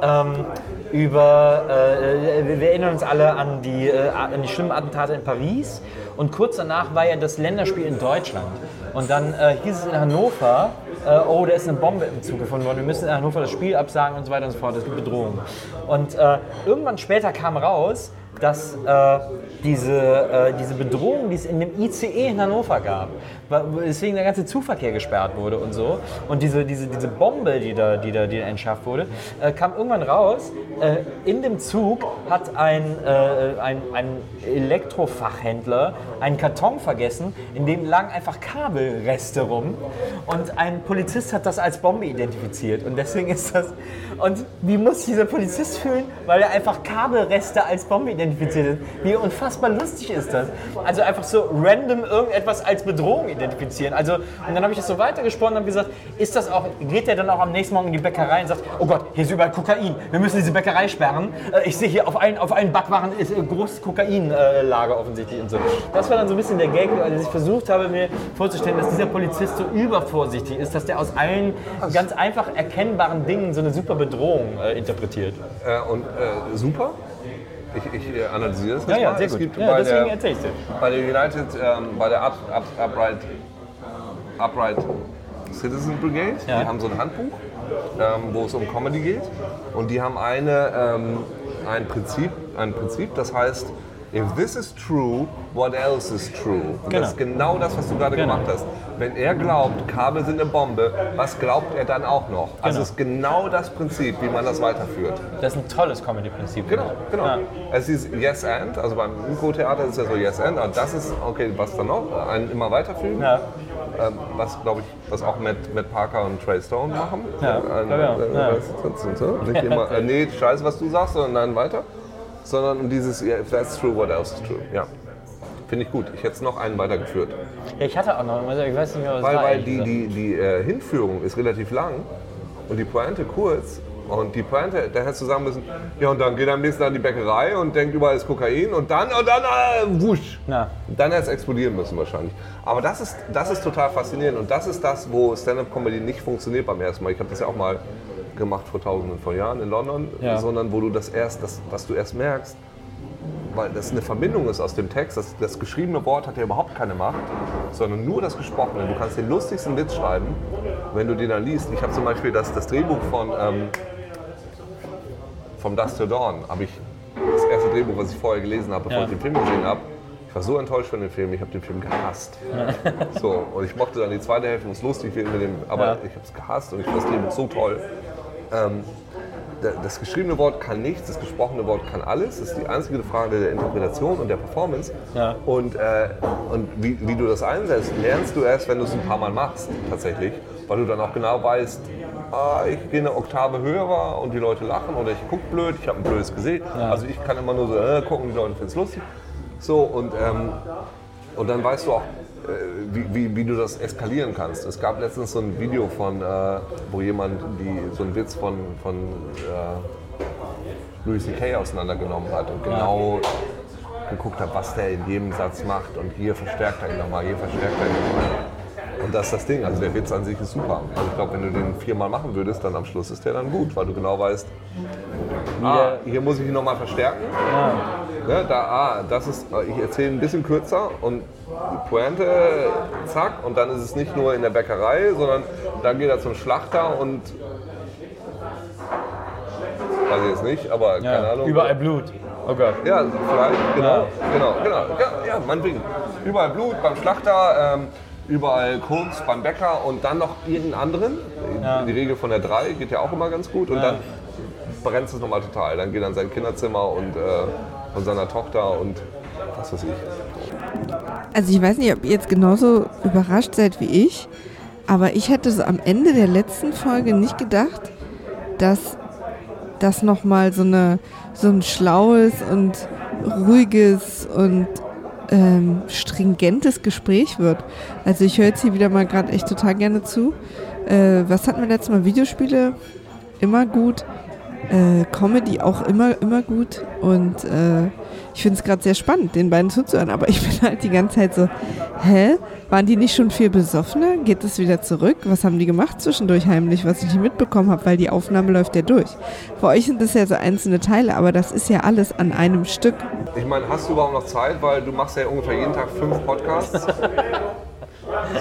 Ähm, über, äh, wir wir erinnern uns alle an die, äh, an die schlimmen Attentate in Paris und kurz danach war ja das Länderspiel in Deutschland. Und dann äh, hieß es in Hannover, äh, oh, da ist eine Bombe im Zug gefunden worden, wir müssen in Hannover das Spiel absagen und so weiter und so fort, es gibt Bedrohungen. Und äh, irgendwann später kam raus, dass äh, diese, äh, diese Bedrohung, die es in dem ICE in Hannover gab, weswegen der ganze Zugverkehr gesperrt wurde und so, und diese, diese, diese Bombe, die da, die da, die entschärft wurde, äh, kam irgendwann raus. Äh, in dem Zug hat ein, äh, ein, ein Elektrofachhändler einen Karton vergessen, in dem lagen einfach Kabelreste rum und ein Polizist hat das als Bombe identifiziert und deswegen ist das... Und wie muss sich dieser Polizist fühlen? Weil er einfach Kabelreste als Bombe identifiziert identifiziert ist. Wie unfassbar lustig ist das? Also einfach so random irgendetwas als Bedrohung identifizieren. Also, und dann habe ich das so weitergesponnen und habe gesagt, ist das auch, geht der dann auch am nächsten Morgen in die Bäckerei und sagt, oh Gott, hier ist überall Kokain, wir müssen diese Bäckerei sperren. Äh, Ich sehe hier auf allen, auf allen Backwaren ist äh, großes Kokainlager offensichtlich und so. Das war dann so ein bisschen der Gag, als ich versucht habe, mir vorzustellen, dass dieser Polizist so übervorsichtig ist, dass der aus allen ganz einfach erkennbaren Dingen so eine super Bedrohung äh, interpretiert. Äh, und äh, super. Ich, ich äh, analysiere das Ja, ja, sehr es gut. gibt Ja, bei, deswegen der, erzähl ich dir. bei der United, ähm, bei der Up, Up, Upright, Upright Citizen Brigade, Ja. die haben so ein Handbuch, ähm, wo es um Comedy geht. Und die haben eine, ähm, ein, Prinzip, ein Prinzip, das heißt, if this is true, what else is true? Und Genau. das ist genau das, was du gerade Genau. gemacht hast. Wenn er glaubt, Kabel sind eine Bombe, was glaubt er dann auch noch? Also Genau. es ist genau das Prinzip, wie man das weiterführt. Das ist ein tolles Comedy-Prinzip. Genau, genau. Ja. Es ist Yes and, also beim Impro-Theater ist ja so Yes and, aber das ist, okay, was dann noch? Ein immer weiterfügen. Ja. Ähm, was, glaube ich, was auch Matt, Matt Parker und Trey Stone machen. Ja, ja, ja. äh, Ja. (laughs) immer, äh, nee, scheiße, was du sagst, sondern dann weiter. Sondern um dieses, yeah, if that's true, what else is true? Ja. Finde ich gut. Ich hätte es noch einen weitergeführt. Ja, ich hatte auch noch, also ich weiß nicht mehr, was Weil, war weil die, gesagt. die, die äh, Hinführung ist relativ lang und die Pointe kurz. Und die Pointe, da hättest du sagen müssen, ja und dann geht er am nächsten Tag in die Bäckerei und denkt, überall ist Kokain und dann, und dann, äh, wusch. Na. Dann hätte es explodieren müssen wahrscheinlich. Aber das ist, das ist total faszinierend und das ist das, wo Stand-Up-Comedy nicht funktioniert beim ersten Mal. Ich habe das ja auch mal gemacht vor tausenden von Jahren in London, Ja. sondern wo du das erst, das, was du erst merkst, weil das eine Verbindung ist aus dem Text. Das, das geschriebene Wort hat ja überhaupt keine Macht, sondern nur das Gesprochene. Du kannst den lustigsten Witz schreiben, wenn du den dann liest. Ich habe zum Beispiel das, das Drehbuch von ähm, vom Dust to Dawn, habe ich das erste Drehbuch, was ich vorher gelesen habe, bevor Ja. ich den Film gesehen habe. Ich war so enttäuscht von dem Film, ich habe den Film gehasst. So, und ich mochte dann die zweite Hälfte, wo es lustig wird mit dem, aber Ja. ich habe es gehasst und ich fand das Drehbuch so toll. Ähm, da- das geschriebene Wort kann nichts, das gesprochene Wort kann alles. Das ist die einzige Frage der Interpretation und der Performance. Ja. Und, äh, und wie, wie du das einsetzt, lernst du erst, wenn du es ein paar Mal machst, tatsächlich. Weil du dann auch genau weißt, ah, ich gehe eine Oktave höher und die Leute lachen oder ich gucke blöd, ich habe ein blödes Gesicht. Also ich kann immer nur so äh, gucken, die Leute finden es lustig. So, und, ähm, und dann weißt du auch, wie, wie, wie du das eskalieren kannst. Es gab letztens so ein Video von, äh, wo jemand die, so einen Witz von, von äh, Louis C.K. auseinandergenommen hat und genau geguckt hat, was der in jedem Satz macht und hier verstärkt er ihn nochmal, hier verstärkt er ihn nochmal. Und das ist das Ding, also der Witz an sich ist super. Also ich glaube, wenn du den viermal machen würdest, dann am Schluss ist der dann gut, weil du genau weißt, ah, hier muss ich ihn nochmal verstärken. Ne, da, ah, das ist, ich erzähle ein bisschen kürzer und die Pointe, zack, und dann ist es nicht nur in der Bäckerei, sondern dann geht er zum Schlachter und weiß ich jetzt nicht, aber keine Ja, Ahnung. überall Blut. Oh Gott. Ja, vielleicht, genau, genau, genau. Ja, ja meinetwegen. Überall Blut beim Schlachter, ähm, überall Koks beim Bäcker und dann noch irgendeinen anderen. Die Regel von der 3 geht ja auch immer ganz gut. Und dann brennt es nochmal total. Dann geht er in sein Kinderzimmer und äh, von seiner Tochter und was weiß ich. Also ich weiß nicht, ob ihr jetzt genauso überrascht seid wie ich, aber ich hätte so am Ende der letzten Folge nicht gedacht, dass das nochmal so, eine, so ein schlaues und ruhiges und ähm, stringentes Gespräch wird. Also ich höre jetzt hier wieder mal gerade echt total gerne zu. Äh, was hatten wir letztes Mal? Videospiele immer gut. Äh, Comedy auch immer, immer gut. Und äh, ich finde es gerade sehr spannend, den beiden zuzuhören. Aber ich bin halt die ganze Zeit so, hä? Waren die nicht schon viel besoffener? Geht das wieder zurück? Was haben die gemacht zwischendurch heimlich, was ich nicht mitbekommen habe? Weil die Aufnahme läuft ja durch. Für euch sind das ja so einzelne Teile, aber das ist ja alles an einem Stück. Ich meine, hast du überhaupt noch Zeit, weil du machst ja ungefähr jeden Tag fünf Podcasts. (laughs)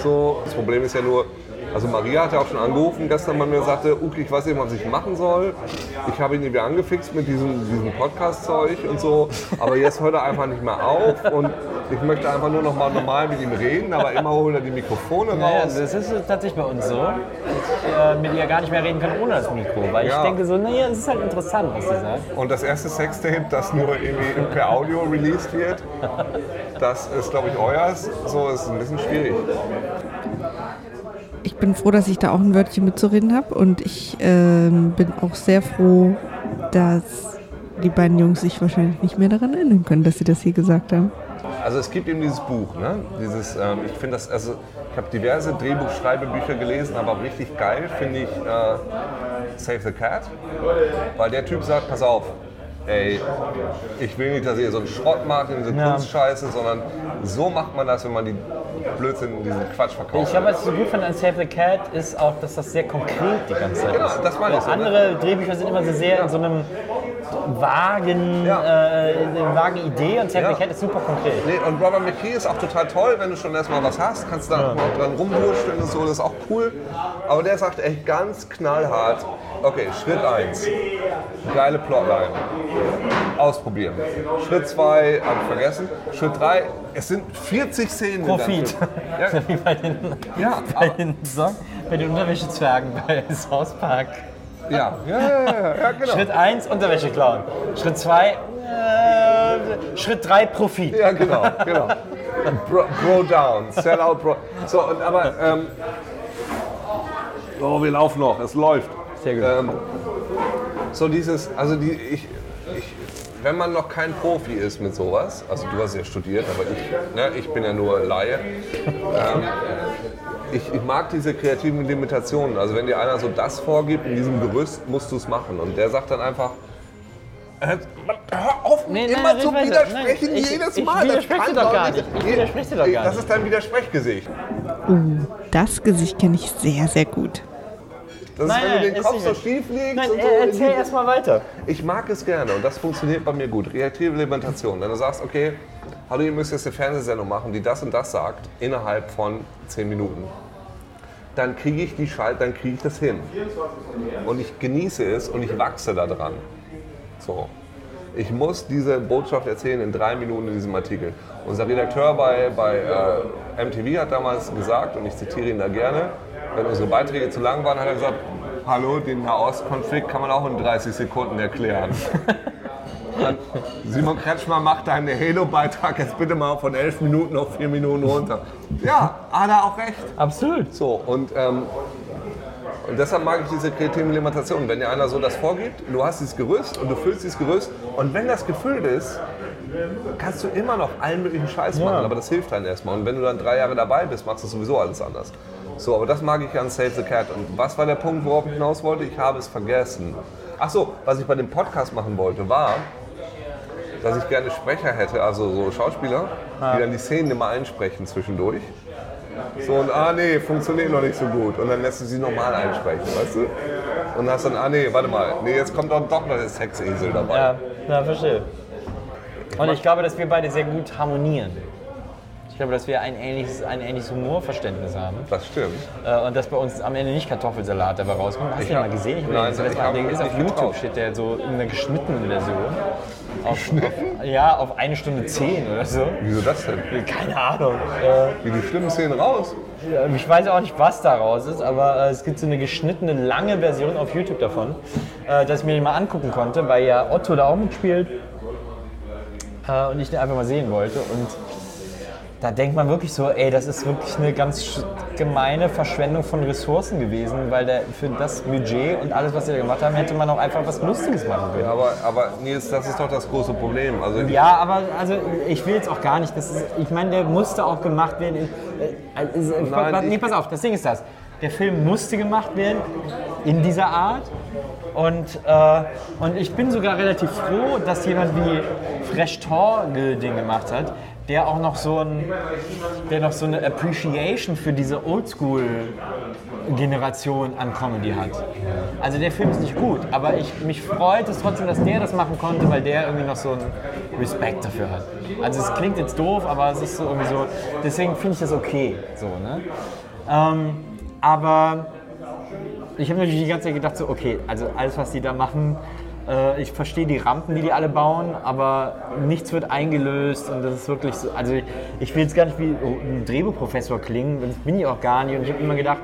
So, das Problem ist ja nur, also Maria hat ja auch schon angerufen gestern bei mir und sagte, Uke, ich weiß nicht, was ich machen soll. Ich habe ihn wieder angefixt mit diesem, diesem Podcast-Zeug und so, aber jetzt hört er einfach nicht mehr auf und ich möchte einfach nur noch mal normal mit ihm reden, aber immer holt er die Mikrofone Naja, raus. das ist tatsächlich bei uns so, dass ich äh, mit ihr gar nicht mehr reden kann ohne das Mikro. Weil Ja. ich denke so, naja, es ist halt interessant, was sie sagt. Und das erste Sextape, das nur irgendwie per Audio released wird, das ist, glaube ich, euers. So ist ein bisschen schwierig. Ich bin froh, dass ich da auch ein Wörtchen mitzureden habe und ich ähm, bin auch sehr froh, dass die beiden Jungs sich wahrscheinlich nicht mehr daran erinnern können, dass sie das hier gesagt haben. Also es gibt eben dieses Buch, ne? Dieses, ähm, ich finde das, also ich habe diverse Drehbuchschreibebücher gelesen, aber richtig geil finde ich äh, Save the Cat, weil der Typ sagt, pass auf, ey, ich will nicht, dass ihr so einen Schrott macht, diese Ja. Kunstscheiße, sondern so macht man das, wenn man die Blödsinn, diesen Quatsch verkauft. Ich glaube, was ich so gut finde an Save the Cat ist auch, dass das sehr konkret die ganze Zeit Genau, ist. das meine ich so, ne? Andere Drehbücher sind immer so sehr in so einem vagen, Ja. äh, vagen Idee und Save Ja. the Cat ist super konkret. Nee, und Robert McKee ist auch total toll, wenn du schon erstmal was hast, kannst du da mal dran rumwurschteln und so, das ist auch cool. Aber der sagt echt ganz knallhart, okay, Schritt 1, geile Plotline, ausprobieren. Schritt 2, hab ich vergessen. Schritt 3, es sind 40 Szenen. Profit. (laughs) Ja, Wie bei den, ja, (laughs) bei den, Sock, bei den Unterwäschezwergen bei (laughs) South Park. ja, ja, ja, ja, ja, genau. Schritt 1, Unterwäsche klauen. Schritt 2, äh, Schritt 3, Profit. Ja, genau, genau. Bro, bro down, sell out, bro. So, und aber, ähm, oh, wir laufen noch, es läuft. Sehr gut. Ähm, so dieses, also die, ich, ich, wenn man noch kein Profi ist mit sowas, also du hast ja studiert, aber ich, ne, ich bin ja nur Laie. Ähm, ich, ich mag diese kreativen Limitationen. Also wenn dir einer so das vorgibt, in diesem Gerüst musst du es machen. Und der sagt dann einfach, äh, hör auf, Nee, nein, immer nein, zu ich widersprechen Nein, ich- jedes ich Mal. Das widerspreche doch gar nicht. Ich widerspreche doch gar Das nicht. ist dein Widersprechgesicht. Das Gesicht kenne ich sehr, sehr gut. Das Nein, ist, wenn du den Kopf so schief legst Nein, und so. äh, erzähl erst mal weiter. Ich mag es gerne und das funktioniert bei mir gut. Kreative Limitation. Wenn du sagst, okay, hallo, ihr müsst jetzt eine Fernsehsendung machen, die das und das sagt, innerhalb von 10 Minuten. Dann kriege ich die Schalt, dann kriege ich das hin. Und ich genieße es und ich wachse daran. So. Ich muss diese Botschaft erzählen in drei Minuten in diesem Artikel. Unser Redakteur bei, bei äh, MTV hat damals gesagt, und ich zitiere ihn da gerne, wenn unsere Beiträge zu lang waren, hat er gesagt, hallo, den Nahostkonflikt kann man auch in 30 Sekunden erklären. (laughs) Simon Kretschmer macht deinen Halo-Beitrag jetzt bitte mal von 11 Minuten auf 4 Minuten runter. Ja, hat er auch recht. Absolut. So, und, ähm, und deshalb mag ich diese kreativen Limitationen. Wenn dir einer so das vorgibt, du hast dieses Gerüst und du füllst dieses Gerüst und wenn das gefüllt ist, kannst du immer noch allen möglichen Scheiß machen, aber das hilft dann erstmal. Und wenn du dann drei Jahre dabei bist, machst du sowieso alles anders. So, aber das mag ich an Save the Cat. Und was war der Punkt, worauf ich hinaus wollte? Ich habe es vergessen. Ach so, was ich bei dem Podcast machen wollte, war, dass ich gerne Sprecher hätte, also so Schauspieler, die dann die Szenen immer einsprechen zwischendurch. So und ah nee, funktioniert noch nicht so gut. Und dann lässt du sie nochmal einsprechen, weißt du? Und hast dann, ah nee, warte mal, nee, jetzt kommt doch, doch noch der Sexesel dabei. Ja, ja, verstehe. Und ich glaube, dass wir beide sehr gut harmonieren. Ich glaube, dass wir ein ähnliches, ein ähnliches Humorverständnis haben. Das stimmt. Äh, und dass bei uns am Ende nicht Kartoffelsalat dabei rauskommt. Hast du den hab- mal gesehen? Ich Nein, das ich hab ist auf YouTube, steht der so in einer geschnittenen Version. Auf, auf, ja, auf eine Stunde zehn oder so. Wieso das denn? Keine Ahnung. Äh, Wie die schlimmen Szenen raus? ja, ich weiß auch nicht, was daraus ist, aber äh, es gibt so eine geschnittene, lange Version auf YouTube davon, äh, dass ich mir die mal angucken konnte, weil ja Otto da auch mitspielt äh, und ich den einfach mal sehen wollte. Und da denkt man wirklich so, ey, das ist wirklich eine ganz gemeine Verschwendung von Ressourcen gewesen, weil der, für das Budget und alles, was sie da gemacht haben, hätte man auch einfach was Lustiges machen können. Aber, aber Nils, das ist doch das große Problem. Also Ja, aber also ich will jetzt auch gar nicht. Das ist, ich meine, der musste auch gemacht werden. Äh, also, Nein, nee, pass auf, das Ding ist das. Der Film musste gemacht werden in dieser Art. Und, äh, und ich bin sogar relativ froh, dass jemand wie Fresh Torge den gemacht hat, der auch noch so ein, der noch so eine Appreciation für diese Oldschool Generation an Comedy hat. Also der Film ist nicht gut, aber ich, mich freut es trotzdem, dass der das machen konnte, weil der irgendwie noch so einen Respekt dafür hat. Also es klingt jetzt doof, aber es ist so irgendwie so, deswegen finde ich das okay. So, ne? ähm, aber ich habe natürlich die ganze Zeit gedacht, so, okay, also alles, was die da machen, äh, ich verstehe die Rampen, die die alle bauen, aber nichts wird eingelöst und das ist wirklich so, also ich, ich will jetzt gar nicht wie ein Drehbuchprofessor klingen, das bin ich auch gar nicht und ich habe immer gedacht,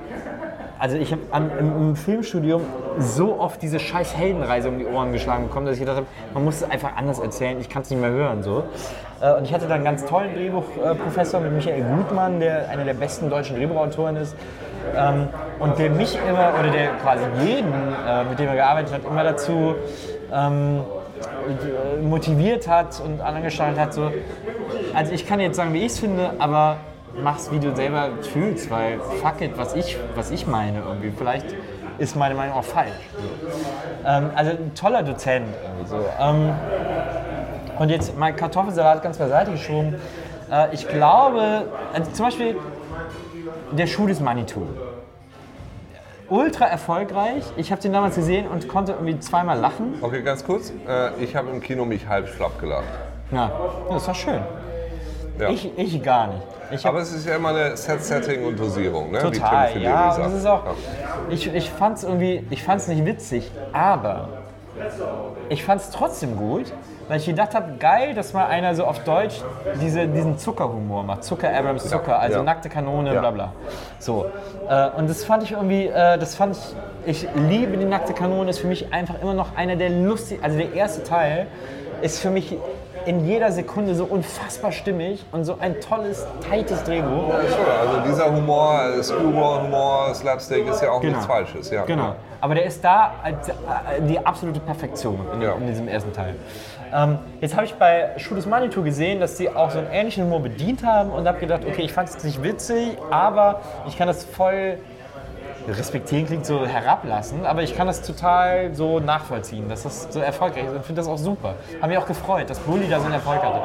also ich habe im, Filmstudium so oft diese scheiß Heldenreise um die Ohren geschlagen bekommen, dass ich gedacht habe, man muss es einfach anders erzählen, ich kann es nicht mehr hören. So. Äh, Und ich hatte dann einen ganz tollen Drehbuchprofessor mit Michael Gutmann, der einer der besten deutschen Drehbuchautoren ist. Ähm, Und der mich immer, oder der quasi jeden, äh, mit dem er gearbeitet hat, immer dazu ähm, äh, motiviert hat und angestaltet hat. So. Also ich kann jetzt sagen, wie ich es finde, aber mach's, wie du selber fühlst, weil fuck it, was ich, was ich meine irgendwie. Vielleicht ist meine Meinung auch falsch. So. Ähm, also ein toller Dozent. Irgendwie so. Ähm, und jetzt mein Kartoffelsalat ganz beiseite geschoben. Äh, ich glaube, also zum Beispiel der Schuh des Manitou. Ultra erfolgreich. Ich habe den damals gesehen und konnte irgendwie zweimal lachen. Okay, ganz kurz. Äh, ich habe im Kino mich halb schlapp gelacht. Ja, das war schön. Ja. Ich, ich gar nicht. Ich Aber es ist ja immer eine Set-Setting und Dosierung, ne? wie total, Tim ja. Und das ist auch. Ich, ich fand es irgendwie, ich fand es nicht witzig, aber ich fand es trotzdem gut, weil ich gedacht habe, geil, dass mal einer so auf Deutsch diese, diesen Zuckerhumor macht. Zucker, Abrams Zucker, also ja. nackte Kanone, Ja. bla bla. So. Äh, und das fand ich irgendwie, äh, das fand ich, ich liebe die nackte Kanone, ist für mich einfach immer noch einer der lustig, also der erste Teil ist für mich in jeder Sekunde so unfassbar stimmig und so ein tolles, tightes Drehbuch. Ja, schon. Also dieser Humor, äh, Screwball-Humor, Slapstick ist ja auch nichts Falsches. Ja. Genau. Aber der ist da als, äh, die absolute Perfektion in, Ja. in diesem ersten Teil. Ähm, jetzt habe ich bei des Manitou gesehen, dass sie auch so einen ähnlichen Humor bedient haben und habe gedacht, okay, ich fand es nicht witzig, aber ich kann das voll respektieren klingt so herablassen, aber ich kann das total so nachvollziehen, dass das so erfolgreich ist und finde das auch super. Habe mich auch gefreut, dass Bully da so einen Erfolg hatte.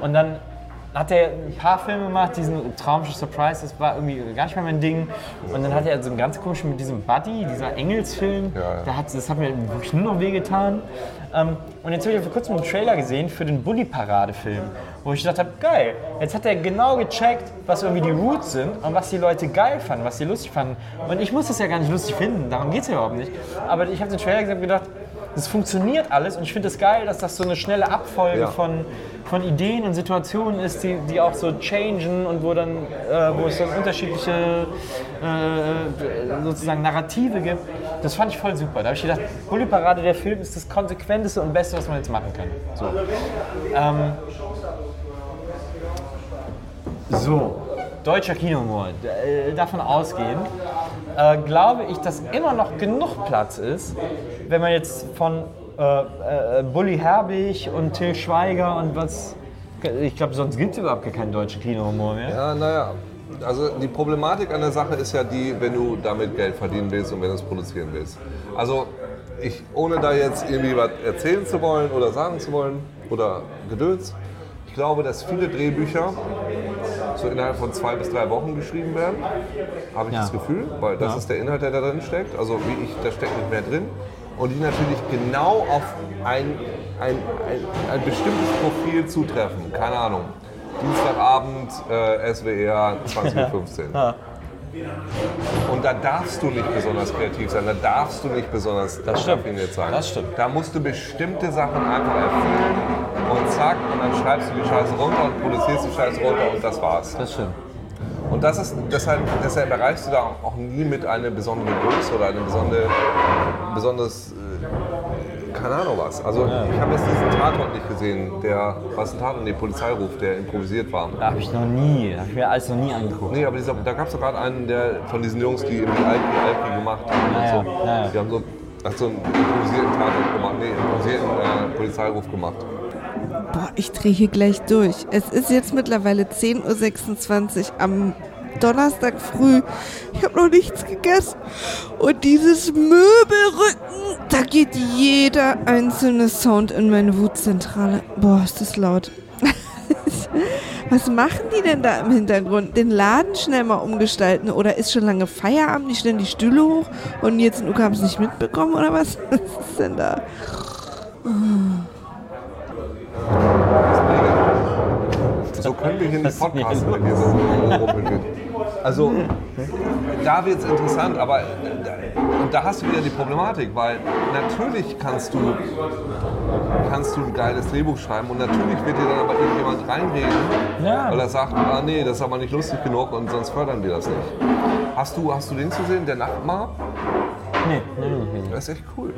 Und dann hat er ein paar Filme gemacht, diesen Traumschiff Surprise, das war irgendwie gar nicht mehr mein Ding. Und dann hat er so einen ganz komischen mit diesem Buddy, dieser Engelsfilm, Ja, ja. Da hat, das hat mir wirklich nur noch wehgetan. Ähm, und jetzt habe ich vor kurzem einen Trailer gesehen für den Bully-Parade-Film, wo ich gedacht habe, geil, jetzt hat er genau gecheckt, was irgendwie die Roots sind und was die Leute geil fanden, was sie lustig fanden. Und ich muss das ja gar nicht lustig finden, darum geht es ja überhaupt nicht. Aber ich habe den Trailer gesehen und gedacht, das funktioniert alles und ich finde es geil, dass das so eine schnelle Abfolge Ja. von, von Ideen und Situationen ist, die, die auch so changen und wo, dann, äh, wo es dann unterschiedliche äh, sozusagen Narrative gibt. Das fand ich voll super. Da habe ich gedacht, Bully Parade, der Film ist das konsequenteste und beste, was man jetzt machen kann. So. Ähm, so. Deutscher Kinohumor. Äh, Davon ausgehend äh, glaube ich, dass immer noch genug Platz ist, wenn man jetzt von äh, äh, Bully Herbig und Till Schweiger und was. Ich glaube, sonst gibt es überhaupt gar keinen deutschen Kinohumor mehr. Ja, naja. Also die Problematik an der Sache ist ja die, wenn du damit Geld verdienen willst und wenn du es produzieren willst. Also ich, ohne da jetzt irgendwie was erzählen zu wollen oder sagen zu wollen oder Gedöns, ich glaube, dass viele Drehbücher so innerhalb von zwei bis drei Wochen geschrieben werden, habe ich Ja. das Gefühl, weil das Ja. ist der Inhalt, der da drin steckt. Also wie ich, da steckt nicht mehr drin. Und die natürlich genau auf ein, ein, ein, ein bestimmtes Profil zutreffen. Keine Ahnung. Dienstagabend, äh, SWR 20.15 (laughs) Uhr. Und da darfst du nicht besonders kreativ sein, da darfst du nicht besonders Das raffiniert sein. Das stimmt. Da musst du bestimmte Sachen einfach erfüllen und zack, und dann schreibst du die Scheiße runter und produzierst die Scheiße runter und das war's. Das stimmt. Und das ist, deshalb, deshalb erreichst du da auch nie mit einer besonderen Größe oder einem besondere, besonders, äh, keine Ahnung was. Also ich habe jetzt diesen Tatort nicht gesehen, der, was ein Tatort? Nee, Polizeiruf, der improvisiert war. Da habe ich noch nie, habe ich mir alles noch nie angeguckt. Nee, aber dieser, da gab es doch gerade einen der, von diesen Jungs, die irgendwie Alki Alki gemacht haben. Ja, und so. ja, ja. Die haben so, hat so einen improvisierten Tatort gemacht, nee, improvisierten äh, Polizeiruf gemacht. Boah, ich drehe hier gleich durch. Es ist jetzt mittlerweile 10.26 Uhr am Donnerstag früh. Ich habe noch nichts gegessen. Und dieses Möbelrücken, da geht jeder einzelne Sound in meine Wutzentrale. Boah, ist das laut. (laughs) Was machen die denn da im Hintergrund? Den Laden schnell mal umgestalten? Oder ist schon lange Feierabend? Die stellen die Stühle hoch und jetzt in Uka haben es nicht mitbekommen oder was? (laughs) Was ist denn da? So können wir hier nicht podcasten, wenn hier so rumrumpelt. Also, da wird es interessant, aber da, und da hast du wieder die Problematik, weil natürlich kannst du, kannst du ein geiles Drehbuch schreiben und natürlich wird dir dann aber irgendjemand reinreden, Ja. weil er sagt, ah nee, das ist aber nicht lustig genug und sonst fördern wir das nicht. Hast du, hast du den zu sehen, der Nachtmar? Nee, nee, nee, nee. Das ist echt cool.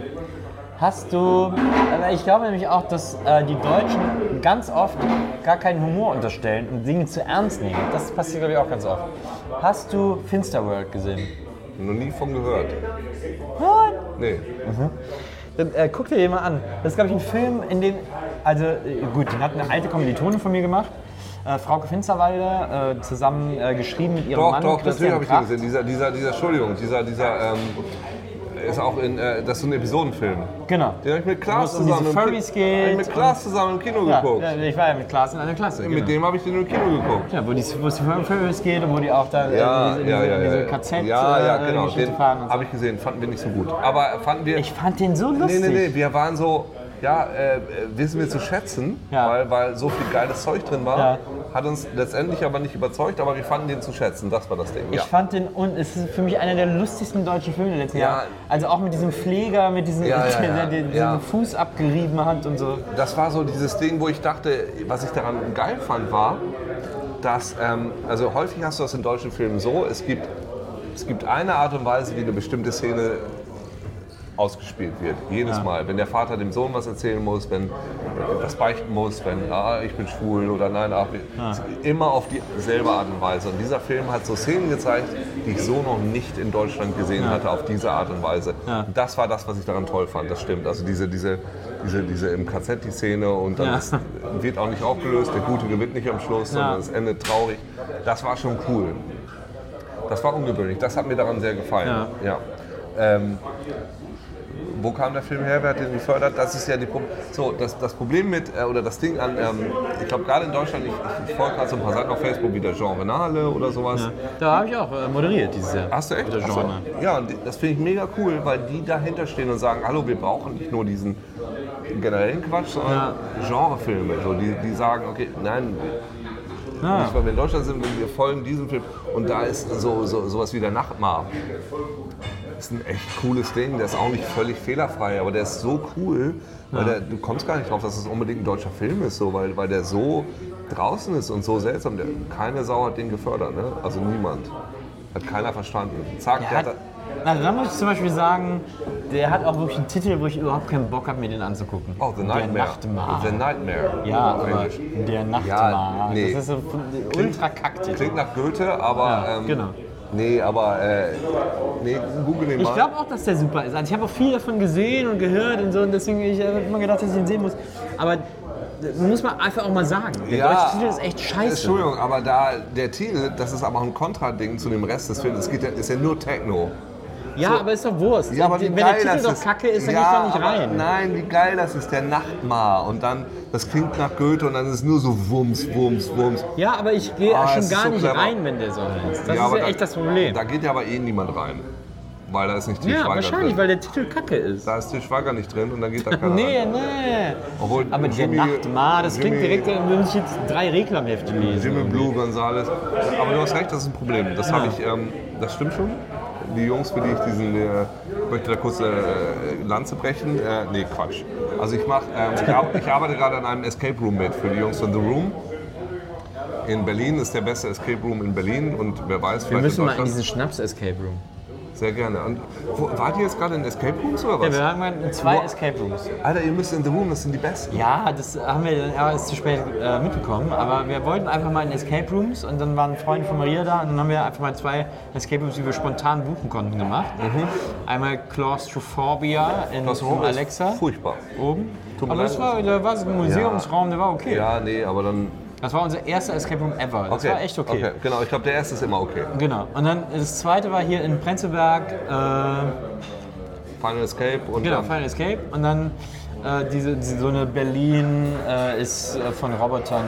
Hast du, aber ich glaube nämlich auch, dass äh, die Deutschen ganz oft gar keinen Humor unterstellen und Dinge zu ernst nehmen. Das passiert, glaube ich, auch ganz oft. Hast du Finsterworld gesehen? Noch nie von gehört. Nee. Dann, äh, guck dir den mal an. Das ist, glaube ich, ein Film, in dem, also äh, gut, den hat eine alte Kommilitone von mir gemacht. Äh, Frauke Finsterwalder, äh, zusammen äh, geschrieben mit ihrem Doch, Mann. doch, natürlich Christian habe ich den gesehen. Dieser, dieser, dieser, Entschuldigung, dieser, dieser, ähm, ist auch in, äh, das ist ein Episodenfilm. Genau. Den habe ich mit Klaas es um zusammen, Furries geht mit Klaas zusammen im Kino Ja, geguckt. ja, ich war ja mit Klaas in einer Klasse. Genau. Mit dem habe ich den im Kino geguckt. Ja, wo, die, wo es die Furries geht und wo die auch da äh, Ja, diese, ja, diese, ja, diese ja. KZ ja, ja, äh, genau. Den habe ich gesehen, fanden wir nicht so gut. Aber fanden wir. Ich fand den so nee, lustig. nee, nee, wir waren so, ja, äh, wissen wir zu schätzen, Ja. weil, weil so viel geiles Zeug drin war. Ja. Hat uns letztendlich aber nicht überzeugt, aber wir fanden den zu schätzen. Das war das Ding. Ich fand den, und es ist für mich einer der lustigsten deutschen Filme der letzten Ja. Jahre. Also auch mit diesem Pfleger, mit diesem, (laughs) der, Ja. Fuß abgerieben hat und so. das war so dieses Ding, wo ich dachte, was ich daran geil fand, war, dass, ähm, also häufig hast du das in deutschen Filmen so, es gibt, es gibt eine Art und Weise, wie eine bestimmte Szene ausgespielt wird. Jedes Ja. Mal. Wenn der Vater dem Sohn was erzählen muss, wenn was beichten muss, wenn ah, ich bin schwul oder nein, ach, immer auf dieselbe Art und Weise. Und dieser Film hat so Szenen gezeigt, die ich so noch nicht in Deutschland gesehen hatte, auf diese Art und Weise. Ja. Das war das, was ich daran toll fand. Das stimmt. Also diese, diese, diese, diese im KZ die Szene und dann Ja. ist, wird auch nicht aufgelöst, der Gute gewinnt nicht am Schluss, Ja. sondern es endet traurig. Das war schon cool. Das war ungewöhnlich. Das hat mir daran sehr gefallen. Ja. Ja. Ähm, wo kam der Film her? Wer hat den gefördert? Das ist ja die Pro so, das, das Problem mit, äh, oder das Ding an, ähm, ich glaube gerade in Deutschland, ich, ich, ich folge gerade so ein paar Seiten auf Facebook wie der Jean Renale oder sowas. Da habe ich auch äh, moderiert dieses Jahr. Hast du echt? Ach so. Genre. Ja, das finde ich mega cool, weil die dahinter stehen und sagen, hallo, wir brauchen nicht nur diesen generellen Quatsch, sondern Genrefilme. So, die, die sagen, okay, nein, Ah. nicht weil wir in Deutschland sind, wir folgen diesem Film. Und da ist so, so, sowas wie der Nachtmar. Das ist ein echt cooles Ding, der ist auch nicht völlig fehlerfrei, aber der ist so cool, weil der, du kommst gar nicht drauf, dass es unbedingt ein deutscher Film ist, so, weil, weil der so draußen ist und so seltsam. Der, keine Sau hat den gefördert, ne? also niemand. Hat keiner verstanden. Zack, Der der hat, hat, also da muss ich zum Beispiel sagen, der hat auch wirklich einen Titel, wo ich überhaupt keinen Bock habe, mir den anzugucken. oh, The Der Nightmare. Nachtmar. The Nightmare. Ja, aber der Nachtmar. Ja, nee. Das ist so ein ultra Kacktitel. Klingt nach Goethe, aber. Ja, ähm, genau. Nee, aber. Äh, nee, google den Ich mal. glaube auch, dass der super ist. Also ich habe auch viel davon gesehen und gehört und so und deswegen ich habe immer gedacht, dass ich ihn sehen muss. Aber das muss man einfach auch mal sagen. Der Ja. deutsche Titel ist echt scheiße. Entschuldigung, aber da der Titel, das ist aber auch ein Kontrading zu dem Rest des Films. Es geht ist ja nur Techno. Ja, aber ist doch Wurst. Ja, aber wie Wenn geil der Titel das doch ist. kacke ist, dann ja, gehst du doch nicht rein. Nein, wie geil das ist, der Nachtmar. Und dann, das klingt nach Goethe und dann ist es nur so Wumms, Wumms, Wumms. Ja, aber ich gehe Ah, schon ist gar so nicht clever. rein, wenn der so heißt. Das ist aber ja da- echt das Problem. Da geht ja aber eh niemand rein. Weil da ist nicht Til ja, Schweiger wahrscheinlich, drin. weil der Titel kacke ist. Da ist Til Schweiger nicht drin und dann geht da keiner Nee, rein. nee. Obwohl Aber der Jimmy- Nachtmar, das klingt Jimmy- direkt, als würde ich jetzt drei Reklamhefte lesen. Jimmy Blue Gonzales. Aber du hast recht, das ist ein Problem. Das habe ich, ähm, das stimmt schon. Die Jungs, für die ich diesen, äh, ich möchte da kurz äh, Lanze brechen. Äh, nee, Quatsch. Also ich mache, ähm, ich, ar ich arbeite gerade an einem Escape Room mit für die Jungs von The Room. In Berlin ist der beste Escape Room in Berlin und wer weiß, Wir vielleicht müssen in mal in diesen Schnaps-Escape Room. Sehr gerne. Und, wo, wart ihr jetzt gerade in Escape Rooms oder Ja, was? wir haben mal zwei Escape Rooms. Alter, ihr müsst in The Room, das sind die besten. Ja, das haben wir dann erst zu spät äh, mitbekommen. Aber wir wollten einfach mal in Escape Rooms und dann waren Freunde von Maria da und dann haben wir einfach mal zwei Escape Rooms, die wir spontan buchen konnten, gemacht. Einmal Claustrophobia in, in ist Alexa furchtbar. oben. Tut mir Aber das war, da war so ein Museumsraum, der war okay. Ja, nee, aber dann. Das war unser erster Escape Room ever. Das Okay. war echt okay. Genau, ich glaube, der erste ist immer okay. Genau. Und dann das zweite war hier in Prenzlberg, äh, Final Escape und genau, dann, Final Escape. Und dann äh, diese, diese, so eine Berlin äh, ist äh, von Robotern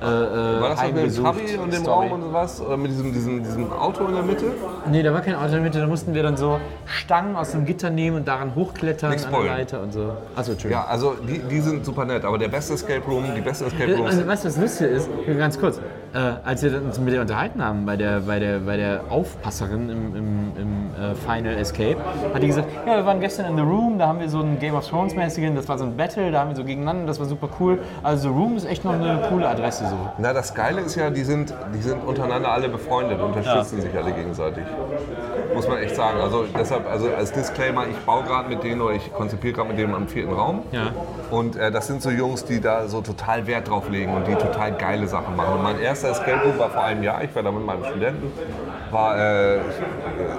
äh, äh, War das mit dem Tabi und dem Story. Raum und was? Oder mit diesem, diesem, diesem Auto in der Mitte? Nee, da war kein Auto in der Mitte. Da mussten wir dann so Stangen aus dem Gitter nehmen und daran hochklettern Nichts an der. Leiter und so. Achso, Entschuldigung. Ja, also die, die sind super nett, aber der beste Escape Room, die besten Escape Rooms. Also, weißt du, was lustig ist? Ganz kurz. Äh, als wir uns mit der unterhalten haben, bei der, bei der, bei der Aufpasserin im, im, im äh, Final Escape, hat die gesagt: Ja, wir waren gestern in The Room, da haben wir so einen Game of Thrones-mäßigen, das war so ein Battle, da haben wir so gegeneinander, das war super cool. Also, The Room ist echt noch eine coole Adresse. So. Na, das Geile ist ja, die sind, die sind untereinander alle befreundet, unterstützen sich alle gegenseitig. Muss man echt sagen. Also deshalb, also als Disclaimer, ich baue gerade mit denen oder ich konzipiere gerade mit denen am vierten Raum. Ja. Und äh, das sind so Jungs, die da so total Wert drauf legen und die total geile Sachen machen. Und mein erster Escape Room war vor einem Jahr, ich war da mit meinem Studenten, war äh,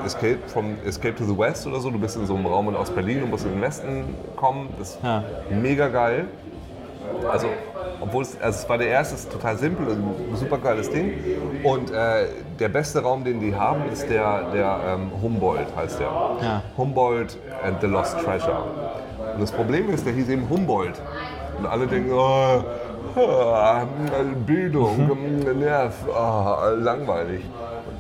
Escape, from, Escape to the West oder so. Du bist in so einem Raum und aus Berlin und musst in den Westen kommen. Das ist Ja. mega geil. Also, obwohl es, also es war der erste, ist total simpel, ein super geiles Ding. Und äh, der beste Raum, den die haben, ist der, der ähm, Humboldt, heißt der. Ja. Humboldt and the Lost Treasure. Und das Problem ist, der hieß eben Humboldt. Und alle denken, oh, ah, Bildung, (laughs) Nerv, ah, langweilig.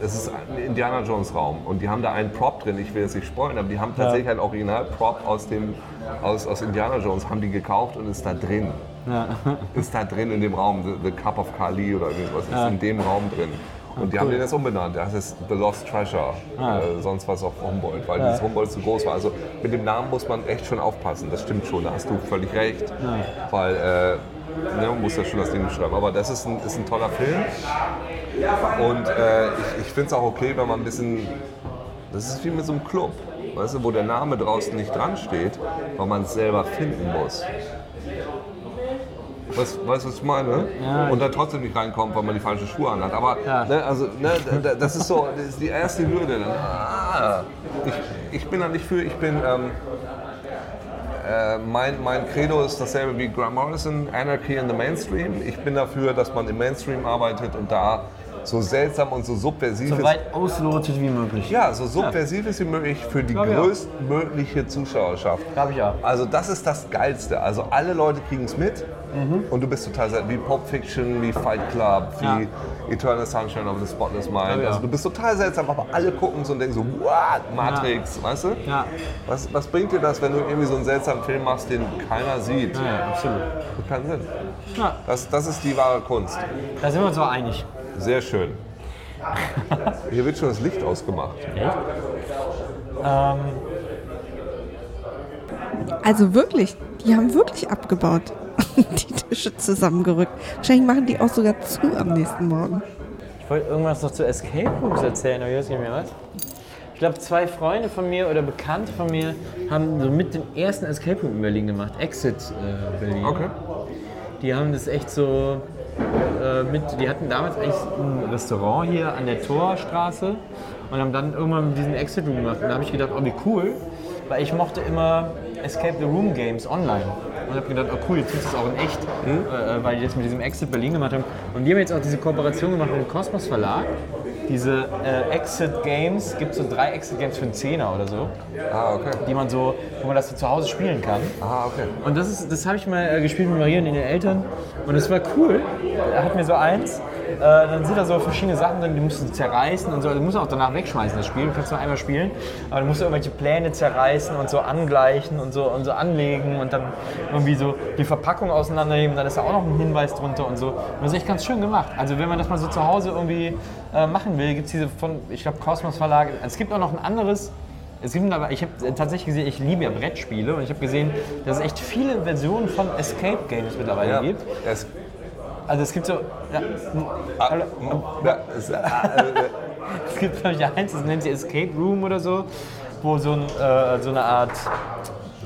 Es ist ein Indiana Jones Raum und die haben da einen Prop drin, ich will jetzt nicht spoilern, aber die haben tatsächlich einen Original-Prop aus, dem, aus, aus Indiana Jones, haben die gekauft und ist da drin. (laughs) Ist da drin in dem Raum, The, the Cup of Kali oder irgendwas, ist in dem Raum drin. Und die haben den jetzt umbenannt, das ist The Lost Treasure, äh, sonst was auf Humboldt, weil dieses Humboldt zu groß war. Also mit dem Namen muss man echt schon aufpassen, das stimmt schon, da hast du völlig recht. Weil, äh, ne, man muss ja schon das Ding beschreiben. Aber das ist ein, ist ein toller Film. Und äh, ich, ich finde es auch okay, wenn man ein bisschen. Das ist wie mit so einem Club, weißt du, wo der Name draußen nicht dran steht, weil man es selber finden muss. Weißt du, was ich meine? Und dann trotzdem nicht reinkommt, weil man die falschen Schuhe anhat. Aber Ja. ne, also, ne, da- das ist so das ist die erste Hürde. Ah, ich, ich bin da nicht für, ich bin. Ähm, äh, mein, mein Credo ist dasselbe wie Graham Morrison, Anarchy in the Mainstream. Ich bin dafür, dass man im Mainstream arbeitet und da so seltsam und so subversiv So weit auslotet wie möglich. Ja, so subversiv ist wie möglich für die größtmögliche Zuschauerschaft. Glaub ich auch. Also das ist das Geilste. Also alle Leute kriegen es mit Mhm. und du bist total seltsam. Wie Pulp Fiction, wie Fight Club, wie Ja. Eternal Sunshine of the Spotless Mind. Glaub ich Also du bist total seltsam, aber alle gucken so und denken so, what, Matrix, weißt du? Ja. Was, was bringt dir das, wenn du irgendwie so einen seltsamen Film machst, den keiner sieht? Ja, ja, absolut. Keinen Sinn. Ja, Das, das ist die wahre Kunst. da sind wir uns auch einig. Sehr schön. Hier wird schon das Licht ausgemacht. Ähm, Also wirklich, die haben wirklich abgebaut. (laughs) Die Tische zusammengerückt. Wahrscheinlich machen die auch sogar zu am nächsten Morgen. ich wollte irgendwas noch zu Escape Rooms erzählen, aber ich weiß nicht mehr was. Ich glaube, zwei Freunde von mir oder Bekannte von mir haben so mit den ersten Escape Room in Berlin gemacht. Exit äh, Berlin. Okay. Die haben das echt so äh, mit, die hatten damals eigentlich ein Restaurant hier an der Torstraße und haben dann irgendwann diesen Exit Room gemacht. Und da habe ich gedacht, oh wie cool, weil ich mochte immer Escape the Room Games online. Und habe gedacht, oh cool, jetzt gibt es auch in echt, äh, weil die das mit diesem Exit Berlin gemacht haben. Und die haben jetzt auch diese Kooperation gemacht mit dem Kosmos Verlag. Diese äh, Exit Games, gibt so drei Exit Games für einen Zehner oder so, Ah, okay. die man so, wo man das so zu Hause spielen kann. Ah, okay. Und das, ist, das habe ich mal äh, gespielt mit Maria und den Eltern. Und es war cool. Er hat mir so eins. Äh, dann sind da so verschiedene Sachen drin, die musst du zerreißen und so. Du musst auch danach wegschmeißen, das Spiel. Du kannst nur einmal spielen. Aber du musst irgendwelche Pläne zerreißen und so angleichen und so, und so anlegen und dann irgendwie so die Verpackung auseinandernehmen. Dann ist da auch noch ein Hinweis drunter und so. Und das ist echt ganz schön gemacht. Also, wenn man das mal so zu Hause irgendwie äh, machen will, gibt es diese von, ich glaube, Kosmos Verlag. Es gibt auch noch ein anderes. Es gibt aber, ich habe tatsächlich gesehen, ich liebe ja Brettspiele und ich habe gesehen, dass es echt viele Versionen von Escape Games mittlerweile Ja. gibt. Es, Also es gibt so, ja, es, ah, äh, (laughs) es gibt glaube ich eins, das nennt sich Escape Room oder so, wo so, ein, äh, so eine Art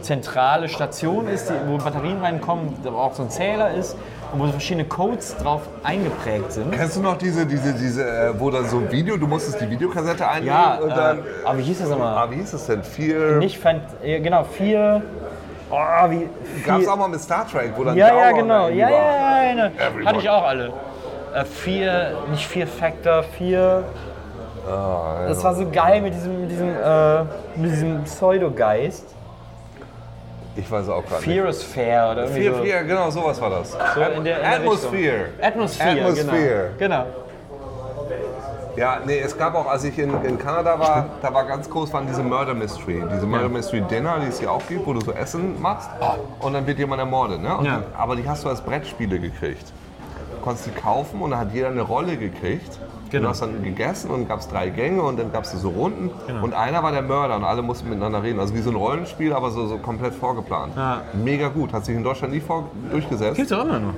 zentrale Station ist, die, wo Batterien reinkommen, wo auch so ein Zähler ist und wo so verschiedene Codes drauf eingeprägt sind. Kennst du noch diese, diese, diese, äh, wo dann so ein Video, du musstest die Videokassette einlegen Ja, und dann. äh, aber wie hieß das nochmal? ah, wie hieß das denn? Vier. Nicht Fan, genau, vier, oh, wie, Gab es auch mal mit Star Trek, wo dann Ja, ja, genau. Ja, ja, ja, ja. Hatte ich auch alle. Äh, vier, nicht vier Factor, vier. Ah, Das war so geil mit diesem, mit diesem, äh, mit diesem Pseudogeist. Ich weiß auch gerade nicht. Fear is fair oder irgendwie Vier, so. vier, genau, sowas war das. So in der, in der Atmosphere. Richtung. Atmosphere. Atmosphere. Genau. genau. Ja, nee, es gab auch, als ich in, in Kanada war, da war ganz groß, waren diese Murder Mystery. Diese Murder Mystery Dinner, die es hier auch gibt, wo du so Essen machst und dann wird jemand ermordet. Ne? Ja. die, aber die hast du als Brettspiele gekriegt. Du konntest die kaufen und dann hat jeder eine Rolle gekriegt. Du hast dann gegessen und gab es drei Gänge und dann gab es so Runden. Und einer war der Mörder und alle mussten miteinander reden. Also wie so ein Rollenspiel, aber so, so komplett vorgeplant. Ja. Mega gut. Hat sich in Deutschland nie vor, durchgesetzt. Gibt's doch immer noch.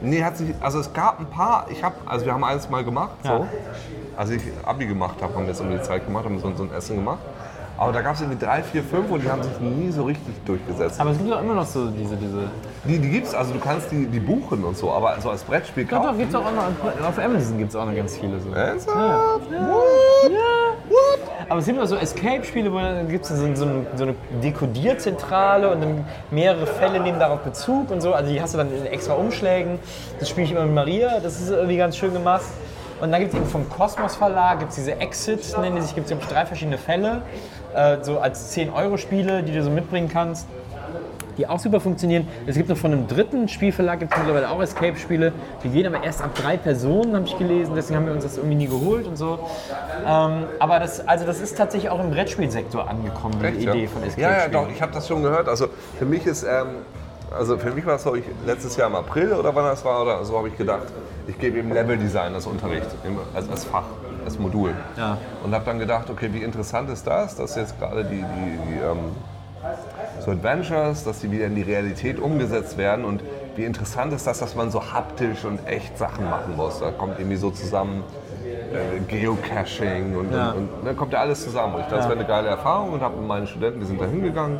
Nee, hat sich, also es gab ein paar, ich habe, also wir haben eins mal gemacht, Ja. so. Als ich Abi gemacht habe, haben wir es um die Zeit gemacht, haben so, so ein Essen gemacht. Aber da gab es irgendwie drei, vier, fünf und die haben sich nie so richtig durchgesetzt. Aber es gibt doch immer noch so diese, diese. Die, die gibt's, also du kannst die, die buchen und so, aber so als Brettspiel Doch, doch, kaufen. gibt's auch noch. Auf Amazon gibt's auch noch ganz viele so. Ernsthaft? Aber es gibt auch so Escape-Spiele, wo dann gibt es so, so, eine- so eine Dekodierzentrale und dann mehrere Fälle nehmen darauf Bezug und so. Also die hast du dann in extra Umschlägen. Das spiele ich immer mit Maria, das ist irgendwie ganz schön gemacht. Und dann gibt es eben vom Kosmos Verlag gibt's diese Exit, nennen die sich, gibt es drei verschiedene Fälle, äh, so als 10-Euro-Spiele, die du so mitbringen kannst die auch super funktionieren. Es gibt noch von einem dritten Spielverlag gibt es mittlerweile auch Escape-Spiele. Die gehen aber erst ab drei Personen, habe ich gelesen. Deswegen haben wir uns das irgendwie nie geholt und so. Ähm, aber das, also das ist tatsächlich auch im Brettspielsektor angekommen, die Echt, Idee ja? von Ja, Escape-Spielen. ja, doch, ich habe das schon gehört. Also für mich ist, ähm, also für mich war es so, ich, letztes Jahr im April oder wann das war oder so habe ich gedacht, ich gebe eben Level-Design als Unterricht, als, als Fach, als Modul. Ja. Und habe dann gedacht, okay, wie interessant ist das, dass jetzt gerade die, die, die ähm, so Adventures, dass die wieder in die Realität umgesetzt werden und wie interessant ist das, dass man so haptisch und echt Sachen machen muss. Da kommt irgendwie so zusammen äh, Geocaching und, Ja. und, und dann kommt ja alles zusammen. Und ich dachte, das wäre eine geile Erfahrung und habe mit meinen Studenten, wir sind da hingegangen,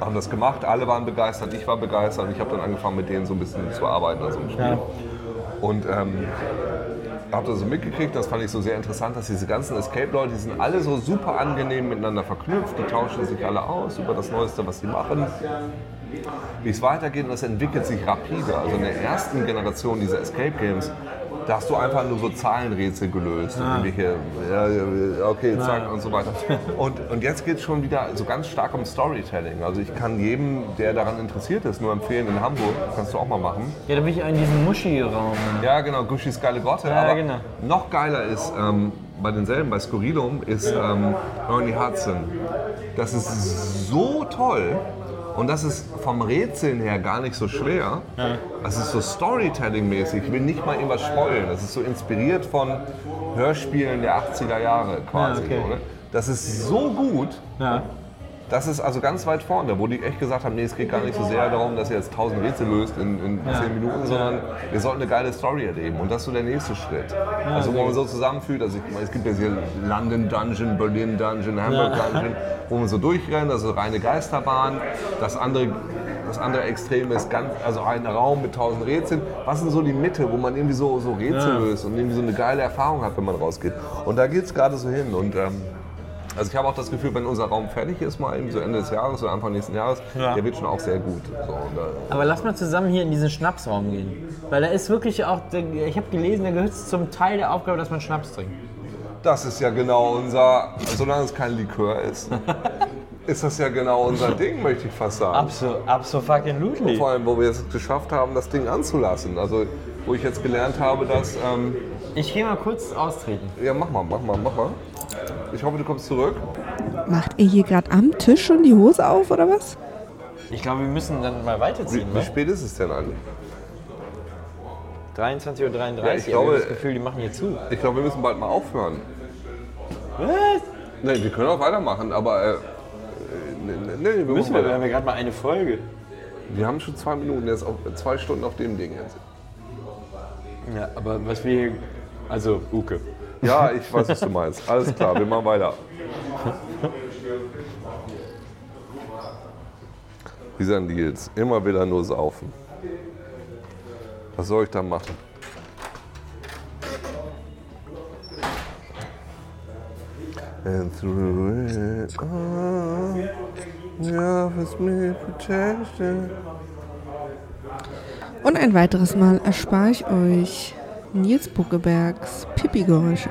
haben das gemacht, alle waren begeistert, ich war begeistert und ich habe dann angefangen mit denen so ein bisschen zu arbeiten an so einem Spiel. Ja. Und ähm, habe das so mitgekriegt, das fand ich so sehr interessant, dass diese ganzen Escape-Leute, die sind alle so super angenehm miteinander verknüpft, die tauschen sich alle aus über das Neueste, was sie machen. Wie es weitergeht und das entwickelt sich rapide. Also in der ersten Generation dieser Escape-Games, da hast du einfach nur so Zahlenrätsel gelöst. Und irgendwelche, ja, okay, zack und so weiter. Und, und jetzt geht es schon wieder so ganz stark um Storytelling. Also ich kann jedem, der daran interessiert ist, nur empfehlen, in Hamburg, kannst du auch mal machen, Ja, da bin ich in diesem Muschi-Raum. ja, genau, Gushis geile Grotte. Ja, aber genau. noch geiler ist, ähm, bei denselben, bei Skurrilum, ist ähm, Ernie Hudson. Das ist so toll und das ist vom Rätseln her gar nicht so schwer. Das ist so Storytelling-mäßig. Ich will nicht mal irgendwas spoilen. Das ist so inspiriert von Hörspielen der 80er Jahre quasi. Ja, okay. Das ist so gut. Ja. Das ist also ganz weit vorne, wo die echt gesagt haben, nee, es geht gar nicht so sehr darum, dass ihr jetzt tausend Rätsel löst in, in zehn Minuten, sondern ihr sollt eine geile Story erleben. Und das ist so der nächste Schritt. also wo man so zusammenfühlt, also ich es gibt ja hier London Dungeon, Berlin Dungeon, Hamburg Dungeon, wo man so durchrennt, also reine Geisterbahn. Das andere, das andere Extrem ist ganz, also ein Raum mit tausend Rätseln. Was ist so die Mitte, wo man irgendwie so, so Rätsel löst und irgendwie so eine geile Erfahrung hat, wenn man rausgeht. Und da geht es gerade so hin. Und ähm, also ich habe auch das Gefühl, wenn unser Raum fertig ist, mal eben so Ende des Jahres oder Anfang nächsten Jahres, Ja. der wird schon auch sehr gut. So, und, Aber lass mal zusammen hier in diesen Schnapsraum gehen. Weil da ist wirklich auch, ich habe gelesen, da gehört es zum Teil der Aufgabe, dass man Schnaps trinkt. das ist ja genau unser, solange es kein Likör ist, (laughs) ist das ja genau unser Ding, möchte ich fast sagen. Absolut, absolut fucking lootly. Vor allem, wo wir es geschafft haben, das Ding anzulassen. Also wo ich jetzt gelernt habe, dass, ähm, Ich gehe mal kurz austreten. ja mach mal, mach mal, mach mal. Ich hoffe, du kommst zurück. Macht ihr hier gerade am Tisch schon die Hose auf oder was? Ich glaube, wir müssen dann mal Wie, weiterziehen. wie wa? spät ist es denn eigentlich? 23.33 Uhr. Ja, ich habe glaube- das Gefühl, die machen hier zu. Ich glaube, wir müssen bald mal aufhören. Was? Nein, wir können auch weitermachen, aber äh, äh, nee, nee, wir müssen wir, wir haben ja gerade mal eine Folge. Wir haben schon zwei Minuten, jetzt auf, zwei Stunden auf dem Ding jetzt. Ja, aber was wir hier. Also, Uke. Ja, ich weiß, was du meinst. Alles klar, wir machen weiter. Dieser Nils, immer wieder nur saufen. Was soll ich da machen? And through it all, he offers me protection. Und ein weiteres Mal erspare ich euch Nils Buckebergs Pipi-Geräusche.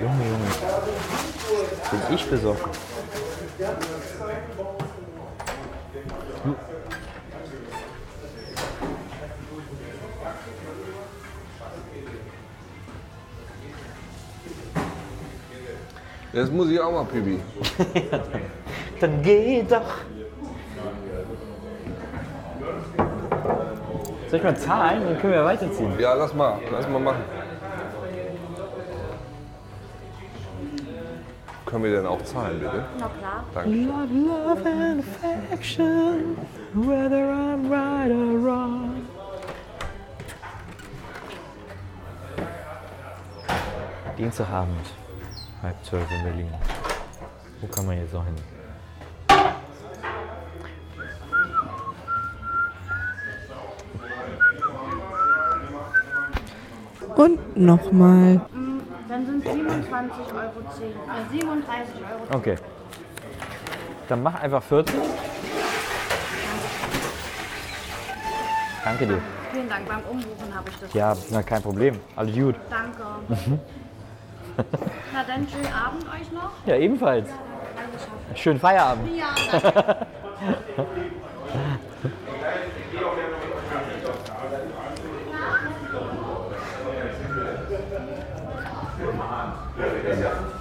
Junge, Junge. Bin ich besoffen. Jetzt muss ich auch mal Pipi. (laughs) dann geh doch. Soll ich mal zahlen? Dann können wir weiterziehen. Ja, lass mal, lass mal machen. Können wir denn auch zahlen, bitte? Na klar. Danke. Love and affection, whether I'm right or wrong. Dienstagabend, halb zwölf in Berlin. Wo kann man jetzt noch hin? Und nochmal. Dann sind 27,10 Euro. Äh, 37 Euro. Okay. Dann mach einfach 40. Danke dir. Vielen Dank. Beim Umbuchen habe ich das. Ja, na kein Problem. Alles gut. Danke. Na dann schönen Abend euch noch. Ja, ebenfalls. Schönen Feierabend. Ja, danke.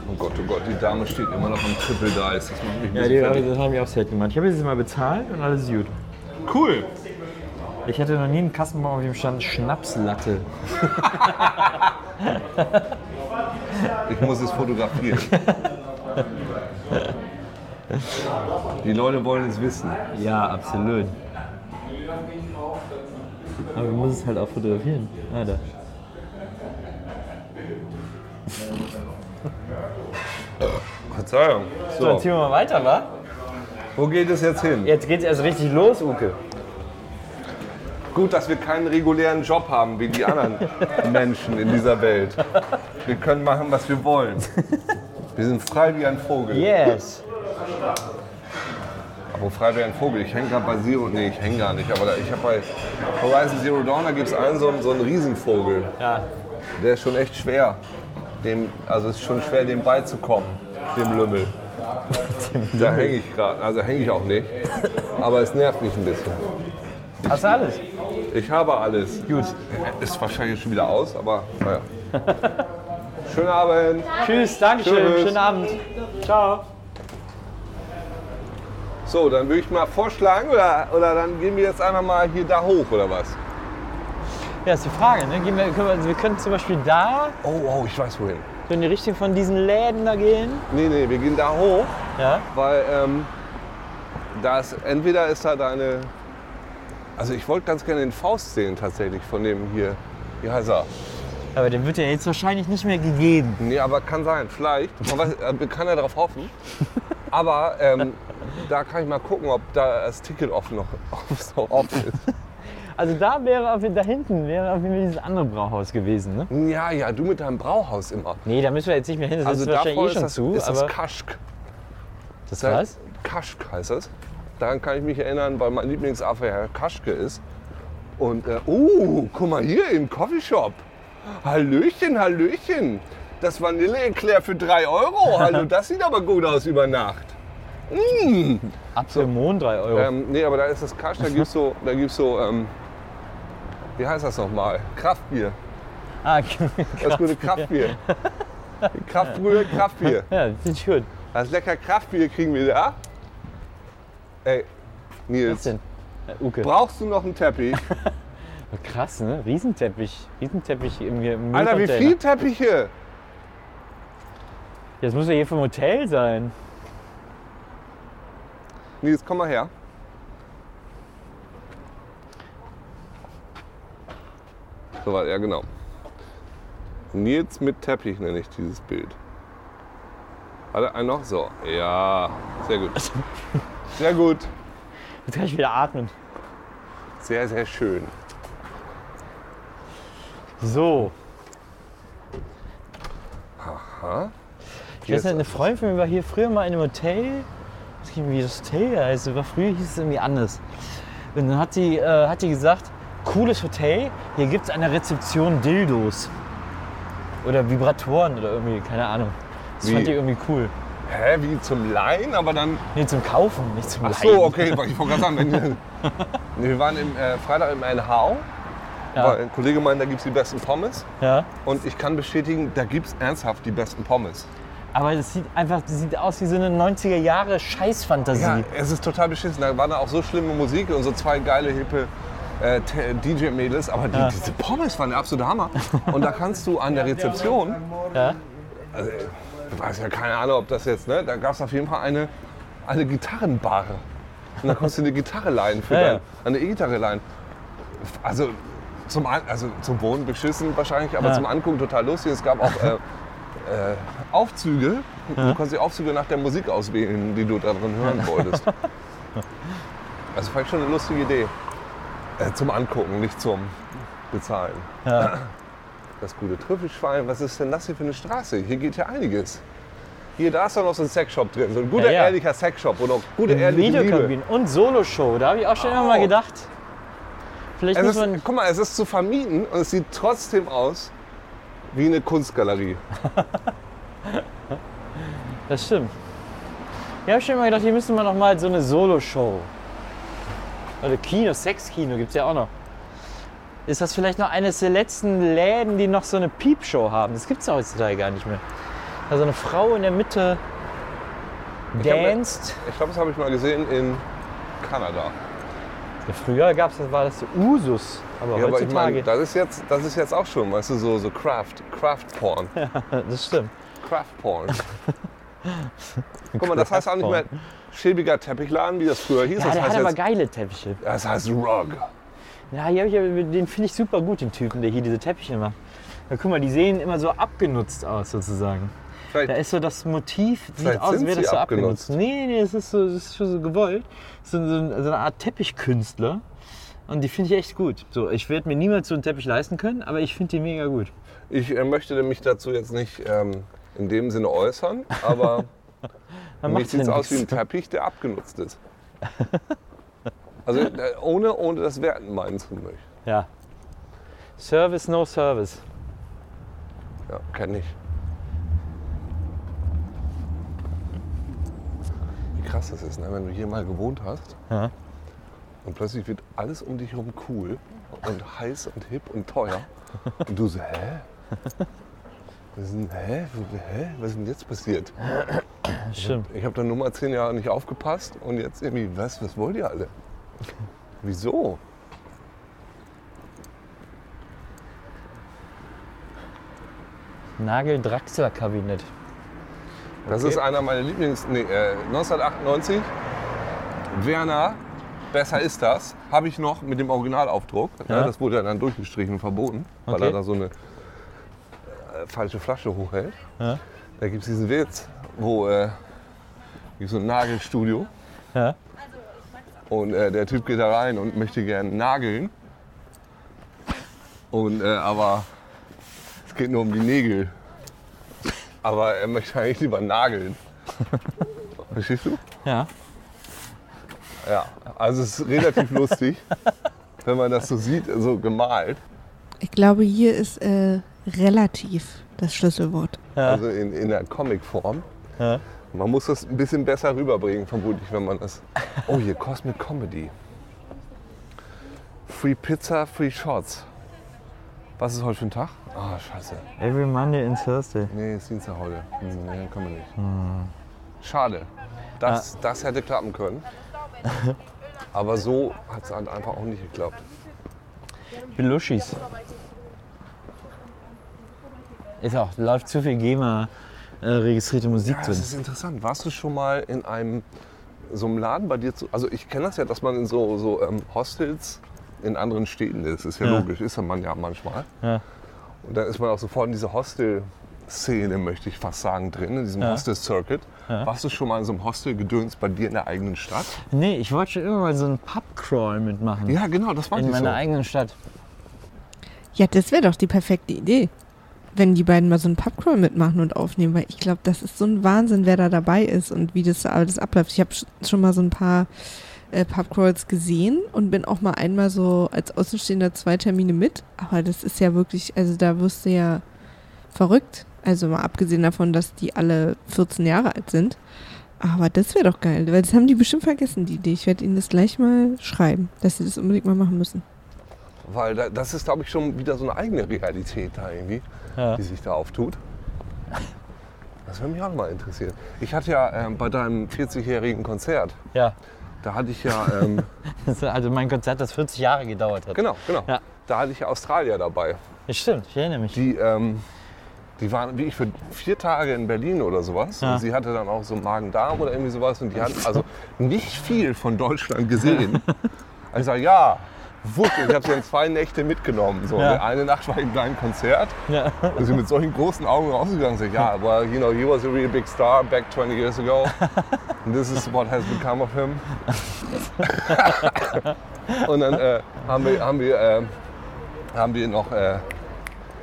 Oh Gott, oh Gott, die Dame steht immer noch am Triple Dice. Das macht mich Ja, die, fertig. das haben wir auch selten gemacht. Ich habe jetzt mal bezahlt und alles gut. Cool. Ich hatte noch nie einen Kassenbon, auf dem stand Schnapslatte. (laughs) Ich muss es fotografieren. Die Leute wollen es wissen. Ja, absolut. Aber wir müssen es halt auch fotografieren. Ah, da. Verzeihung. So, dann ziehen wir mal weiter, wa? wo geht es jetzt hin? Jetzt geht's erst richtig los, Uke. Gut, dass wir keinen regulären Job haben wie die anderen (laughs) Menschen in dieser Welt. Wir können machen, was wir wollen. Wir sind frei wie ein Vogel. Yes. Aber frei wie ein Vogel. Ich hänge gerade bei Zero. Nee, ich hänge gar nicht. Aber da, ich habe bei Horizon Zero Dawn, da gibt es einen so, einen so einen Riesenvogel. Ja. Der ist schon echt schwer. Dem, also es ist schon schwer, dem beizukommen, dem Lümmel. Da hänge ich gerade. Also hänge ich auch nicht. Aber es nervt mich ein bisschen. Hast du alles? Ich habe alles. Gut. Ist wahrscheinlich schon wieder aus, aber naja. (laughs) Schönen Abend. Tschüss, Dankeschön. Tschüss. Schönen Abend. Ciao. So, dann würde ich mal vorschlagen, oder, oder dann gehen wir jetzt einfach mal hier da hoch, oder was? Ja, ist die Frage. Ne? Gehen wir, können wir, also wir können zum Beispiel da Oh, oh, ich weiß wohin. so in die Richtung von diesen Läden da gehen. Nee, nee, wir gehen da hoch, Ja. weil ähm, da ist, entweder ist da deine. Also ich wollte ganz gerne den Faust sehen tatsächlich von dem hier. Wie heißt er? Aber den wird ja jetzt wahrscheinlich nicht mehr gegeben. Nee, aber kann sein, vielleicht. Man weiß, äh, kann ja darauf hoffen. (laughs) Aber ähm, da kann ich mal gucken, ob da das Ticket offen noch (laughs) offen ist. (laughs) Also da wäre auf, da hinten wäre auf jeden Fall dieses andere Brauhaus gewesen. Ne? Ja, ja, du mit deinem Brauhaus immer. Nee, da müssen wir jetzt nicht mehr hin. Das Also ist wahrscheinlich eh ist schon das, zu. ist das Kaschk. das was? Kaschk heißt das. Daran kann ich mich erinnern, weil mein Lieblingsaffe Herr Kaschke ist. Und, äh, oh, guck mal hier im Coffeeshop. Hallöchen, Hallöchen. Das Vanille-Eclair für 3 Euro. Hallo, (laughs) das sieht aber gut aus über Nacht. Mm. Apfelmond 3 Euro. Ähm, nee, aber da ist das Kasch, da (laughs) gibt's so, da gibt's so ähm, wie heißt das nochmal? Kraftbier. ah, (laughs) Das gute Kraftbier. Kraftbrühe, Kraftbier. ja, das ist gut. Das lecker Kraftbier kriegen wir da. Ey, Was Nils, denn? Äh, Uke. brauchst du noch einen Teppich? Krass, ne? Riesenteppich. Riesenteppich im, im Alter, wie Müllcontainer. viel Teppiche? Das muss ja hier vom Hotel sein. Nils, komm mal her. So weit, ja genau. Nils mit Teppich nenne ich dieses Bild. Warte, ein noch so. Ja, sehr gut. (laughs) Sehr gut. Jetzt kann ich wieder atmen. Sehr, sehr schön. So. Aha. Ich weiß nicht, eine Freundin von mir war hier früher mal in einem Hotel. Ich weiß nicht, wie das Hotel heißt. War früher hieß es irgendwie anders. Und dann hat die, äh, hat die gesagt, cooles Hotel, hier gibt es an der Rezeption Dildos. Oder Vibratoren oder irgendwie, keine Ahnung. Das Wie? fand ich irgendwie cool. Hä, wie zum Leihen, aber dann. Nee, zum Kaufen, nicht zum Ach Leihen. so, okay, ich wollte gerade sagen, wenn, (laughs) nee, wir waren im, äh, Freitag im NH. Ja. weil Ein Kollege meinte, da gibt es die besten Pommes. Ja. Und ich kann bestätigen, da gibt es ernsthaft die besten Pommes. Aber es sieht einfach das sieht aus wie so eine 90er Jahre Scheißfantasie. Ja, es ist total beschissen. Da war da auch so schlimme Musik und so zwei geile, hippe äh, DJ-Mädels. Aber die, diese Pommes waren der absolute Hammer. Und da kannst du an der Rezeption, Ja. also, ich weiß ja keine Ahnung, ob das jetzt, ne? Da gab es auf jeden Fall eine, eine Gitarrenbar. Und da konntest du eine Gitarre leihen für Ja, dein, ja. eine E-Gitarre leihen. Also zum, An also zum Wohnen beschissen wahrscheinlich, aber Ja. zum Angucken total lustig. Es gab auch (laughs) äh, äh, Aufzüge. Du konntest die Aufzüge nach der Musik auswählen, die du da drin hören wolltest. (laughs) Also fand ich schon eine lustige Idee. Äh, zum Angucken, nicht zum Bezahlen. Ja. (clears throat) Das gute Trüffelschwein, was ist denn das hier für eine Straße? Hier geht ja einiges. Hier, da ist doch noch so ein Sexshop drin. So ein guter, Ja, ja. ehrlicher Sexshop, wo noch gute, ehrliche Liebe. Videokabinen und Soloshow. Da habe ich auch schon immer mal Oh. gedacht. Vielleicht Es ist, man. guck mal, es ist zu vermieten und es sieht trotzdem aus wie eine Kunstgalerie. (laughs) Das stimmt. Ich habe schon immer gedacht, hier müsste man noch mal so eine Soloshow. Oder Kino, Sexkino gibt es ja auch noch. Ist das vielleicht noch eines der letzten Läden, die noch so eine Piepshow haben? Das gibt es heutzutage gar nicht mehr. Also eine Frau in der Mitte danced. Ich glaube, das habe ich mal gesehen in Kanada. Ja, früher gab's, das war das so Usus. Aber Ja, aber ich heutzutage. meine, das ist, jetzt, das ist jetzt auch schon, weißt du, so, so Craft, Craft Porn. (laughs) das stimmt. Craft Porn. (laughs) Guck mal, das heißt auch nicht mehr schäbiger Teppichladen, wie das früher hieß. Ja, das der hat heißt aber jetzt, geile Teppiche. das heißt Rug. Ja, ich, den finde ich super gut, den Typen, der hier diese Teppiche macht. Ja, guck mal, die sehen immer so abgenutzt aus, sozusagen. Da Vielleicht, ist so das Motiv, sieht aus, als wäre das so abgenutzt. abgenutzt. Nee, nee, es ist, so, ist schon so gewollt. Es ist so, eine Art Teppichkünstler. Und die finde ich echt gut. So, ich werde mir niemals so einen Teppich leisten können, aber ich finde die mega gut. ich äh, möchte mich dazu jetzt nicht ähm, in dem Sinne äußern, aber (laughs) macht's sieht es aus wie ein. Teppich, der abgenutzt ist. (laughs) Also äh, ohne, ohne das Werten meinen zu möchten. Ja. Service, no service. Ja, kenne ich. Krass das ist, ne? wenn du hier mal gewohnt hast Ja. und plötzlich wird alles um dich herum cool und heiß und hip und teuer. Und du so, hä? Was ist denn, hä? hä? Was ist denn jetzt passiert? Stimmt. Ich habe da nur mal zehn Jahre nicht aufgepasst und jetzt irgendwie, was, was wollt ihr alle? Wieso? Nagel-Draxler-Kabinett. Das ist einer meiner Lieblings... Nee, äh, 1998, Werner, besser ist das, habe ich noch mit dem Originalaufdruck. Ne, Ja. das wurde ja dann durchgestrichen und verboten, weil Okay. er da so eine äh, falsche Flasche hochhält. Ja. Da gibt es diesen Witz, wo äh, so ein Nagelstudio Ja. und äh, der Typ geht da rein und möchte gerne nageln. Und, äh, aber es geht nur um die Nägel. Aber er möchte eigentlich lieber nageln. (laughs) Verstehst du? Ja. Ja, also es ist relativ lustig, wenn man das so sieht, so gemalt. Ich glaube, hier ist äh, relativ das Schlüsselwort. Ja. Also in, in der Comicform. Ja. Man muss das ein bisschen besser rüberbringen, vermutlich, wenn man das. Oh, hier Cosmic Comedy. Free Pizza, Free Shots. Was ist heute für ein Tag? Ah, scheiße. Every Monday and Thursday. Nee, ist Dienstag heute. Hm, nee, können wir nicht. Schade. Das, das hätte klappen können. (laughs) Aber so hat es halt einfach auch nicht geklappt. Belushis. Ist auch, läuft zu viel GEMA-registrierte Musik Ja, drin. das ist interessant. Warst du schon mal in einem so einem Laden bei dir zu? Also ich kenne das ja, dass man in so, so ähm, Hostels in anderen Städten ist. Ist ja, Ja. logisch, ist ja man ja manchmal. Ja. Und dann ist man auch sofort in dieser Hostel-Szene, möchte ich fast sagen, drin, in diesem Ja. Hostel-Circuit. Warst du schon mal in so einem Hostel-Gedöns bei dir in der eigenen Stadt? Nee, ich wollte schon immer mal so einen Pub-Crawl mitmachen. Ja, genau, das war in ich meiner so. eigenen Stadt. Ja, das wäre doch die perfekte Idee. Wenn die beiden mal so einen Pubcrawl mitmachen und aufnehmen, weil ich glaube, das ist so ein Wahnsinn, wer da dabei ist und wie das alles abläuft. Ich habe schon mal so ein paar äh, Pubcrawls gesehen und bin auch mal einmal so als Außenstehender zwei Termine mit. Aber das ist ja wirklich, also da wirst du ja verrückt. Also mal abgesehen davon, dass die alle 14 Jahre alt sind. Aber das wäre doch geil, weil das haben die bestimmt vergessen, die Idee. Ich werde ihnen das gleich mal schreiben, dass sie das unbedingt mal machen müssen. Weil da, das ist, glaube ich, schon wieder so eine eigene Realität da irgendwie, Ja. die sich da auftut. Das würde mich auch mal interessieren. Ich hatte ja ähm, bei deinem 40-jährigen Konzert, Ja. Da hatte ich ja, ähm, (laughs) Das Also mein Konzert, das 40 Jahre gedauert hat. genau, genau, Ja. da hatte ich ja Australier dabei. Ja, stimmt, ich erinnere mich. Die, ähm, die waren wie ich für vier Tage in Berlin oder sowas. Ja. Und sie hatte dann auch so Magen-Darm oder irgendwie sowas. Und die hat also nicht viel von Deutschland gesehen. (laughs) Also ja, wupp. Ich habe sie dann zwei Nächte mitgenommen. So. Ja. Eine Nacht war in deinem Konzert. Ja. Und sie mit solchen großen Augen rausgegangen sagt, ja, well, you know, he was a really big star back 20 years ago. And this is what has become of him. (laughs) und dann äh, haben wir, haben wir, äh, haben wir noch äh,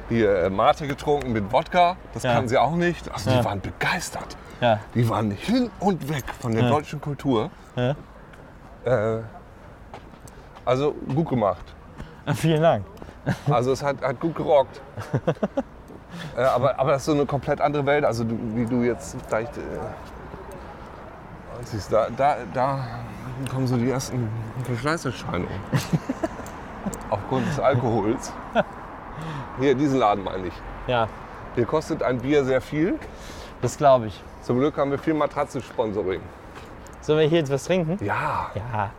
hier äh, Mate getrunken mit Wodka. Das Ja. kannten sie auch nicht. Also die waren begeistert. Die waren hin und weg von der deutschen Kultur. Also gut gemacht. Vielen Dank. Also es hat, hat gut gerockt. (laughs) äh, aber, aber das ist so eine komplett andere Welt. Also du, wie du jetzt vielleicht... Äh, siehst, da, da, da kommen so die ersten Verschleißerscheinungen. (laughs) Aufgrund des Alkohols. Hier, diesen Laden meine ich. Ja, Hier kostet ein Bier sehr viel. das glaube ich. Zum Glück haben wir viel Matratzen-Sponsoring. Sollen wir hier jetzt was trinken? Ja, Ja,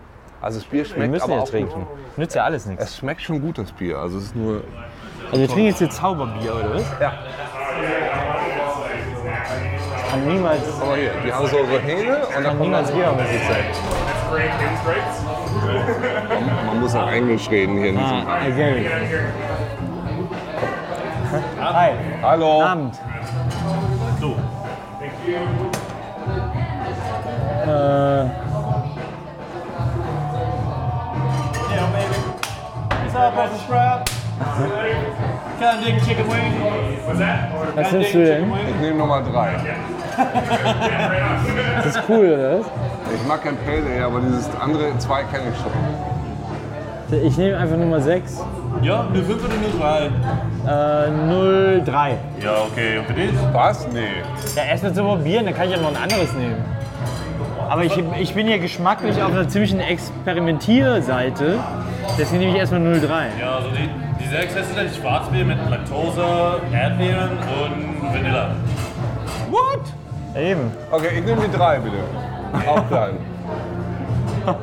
also das Bier wir schmeckt müssen aber ja auch trinken. Nützt ja alles nichts. Es schmeckt schon gut, das Bier. Also es ist nur... Also wir trinken jetzt hier Zauberbier, oder was? Ja. Kann niemals, Aber hier, die haben so, so Hähne und dann niemals Biermusik sein. man, man muss auch Englisch reden hier in diesem Ah. Hi, Hallo. Abend. Äh, was nimmst du denn? Ich nehme Nummer drei. (laughs) Das ist cool, oder was? Ich mag kein Pale Ale, aber dieses andere zwei kenne ich schon. Ich nehme einfach Nummer 6. Ja, eine 5 oder eine 3? Äh, 03. Ja, okay. Und für dich? Was? Nee. Ja, erstmal zu probieren, dann kann ich ja noch ein anderes nehmen. Aber ich, ich bin hier geschmacklich auf einer ziemlichen Experimentierseite. Deswegen nehme ich erstmal 03. Ja, also die, die 6 ist halt Schwarzbier mit Laktose, Erdbeeren und Vanille. Ja, Eben. Okay, ich nehme die drei bitte. Auch klein. (laughs)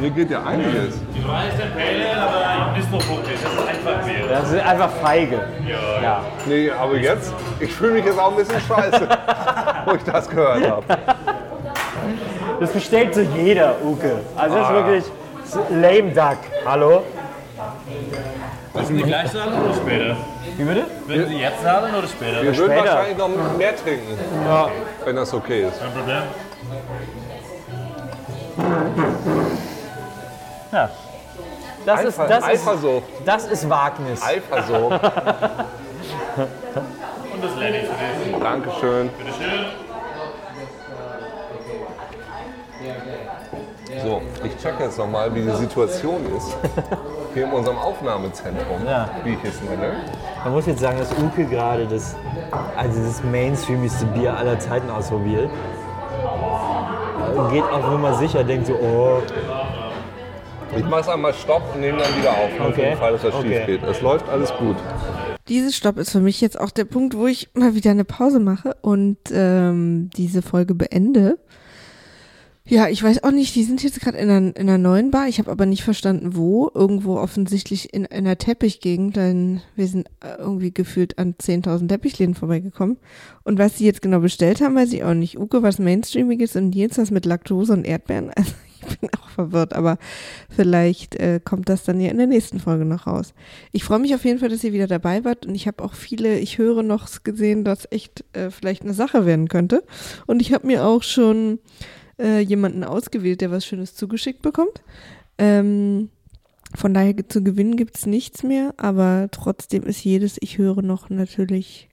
Hier geht ja einiges. Die 3 ist ein Pale Ale, aber nicht so fruchtig. Das ist einfach Bier. Das ist einfach feige. Ja, Ja. Nee, aber jetzt, ich fühle mich jetzt auch ein bisschen scheiße, (laughs) wo ich das gehört habe. Das bestellt so jeder, Uke. Also das ist Ah. wirklich lame duck. Hallo? Müssen die gleich zahlen oder später? Wie bitte? Würden Sie jetzt zahlen oder später? Wir würden Später. wahrscheinlich noch mehr trinken, Ja. wenn das okay ist. Kein Problem. ja. Das ist, das, ist, Eifersucht. das ist Wagnis. Eifersucht. Und das Lenny für dich. Dankeschön. Bitteschön. So, ich check jetzt nochmal, wie die Situation ist. (laughs) Hier in unserem Aufnahmezentrum, Ja. wie ich es nenne. Man muss jetzt sagen, dass Uke gerade das, also das mainstreamigste Bier aller Zeiten ausprobiert. Geht auf Nummer sicher, denkt so, oh, Ich mache einmal Stopp und nehme dann wieder auf, Okay. den Fall, dass das Okay. schief geht. Es läuft alles gut. Dieses Stopp ist für mich jetzt auch der Punkt, wo ich mal wieder eine Pause mache und ähm, diese Folge beende. Ja, ich weiß auch nicht, die sind jetzt gerade in einer, in einer neuen Bar. Ich habe aber nicht verstanden, wo. Irgendwo offensichtlich in, in einer Teppichgegend, denn wir sind äh, irgendwie gefühlt an 10.000 Teppichläden vorbeigekommen. Und was sie jetzt genau bestellt haben, weiß ich auch nicht. Uke was Mainstreamiges und Nils was mit Laktose und Erdbeeren. (laughs) Also ich bin auch verwirrt, aber vielleicht äh, kommt das dann ja in der nächsten Folge noch raus. Ich freue mich auf jeden Fall, dass ihr wieder dabei wart und ich habe auch viele, ich höre noch gesehen, dass echt äh, vielleicht eine Sache werden könnte. Und ich habe mir auch schon äh, jemanden ausgewählt, der was Schönes zugeschickt bekommt. Ähm, von daher zu gewinnen gibt es nichts mehr, aber trotzdem ist jedes Ich höre noch natürlich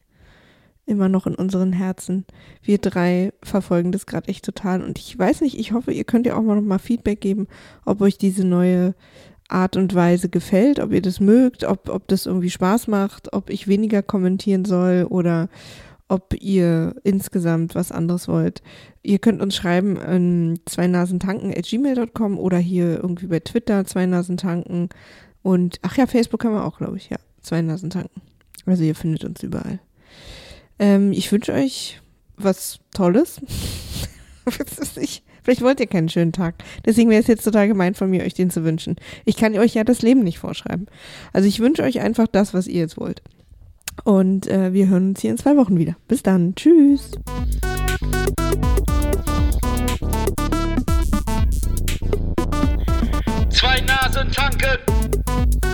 immer noch in unseren Herzen. Wir drei verfolgen das gerade echt total und ich weiß nicht, ich hoffe, ihr könnt ja auch mal noch mal Feedback geben, ob euch diese neue Art und Weise gefällt, ob ihr das mögt, ob, ob das irgendwie Spaß macht, ob ich weniger kommentieren soll oder ob ihr insgesamt was anderes wollt. Ihr könnt uns schreiben in zweinasentanken.gmail.com oder hier irgendwie bei Twitter zweinasentanken. Und ach ja, Facebook haben wir auch, glaube ich, ja. Zweinasentanken. Also ihr findet uns überall. Ähm, ich wünsche euch was Tolles. (laughs) Vielleicht wollt ihr keinen schönen Tag. Deswegen wäre es jetzt total gemein von mir, euch den zu wünschen. Ich kann euch ja das Leben nicht vorschreiben. Also ich wünsche euch einfach das, was ihr jetzt wollt. Und äh, wir hören uns hier in zwei Wochen wieder. Bis dann. Tschüss. Zwei Nasen tanken.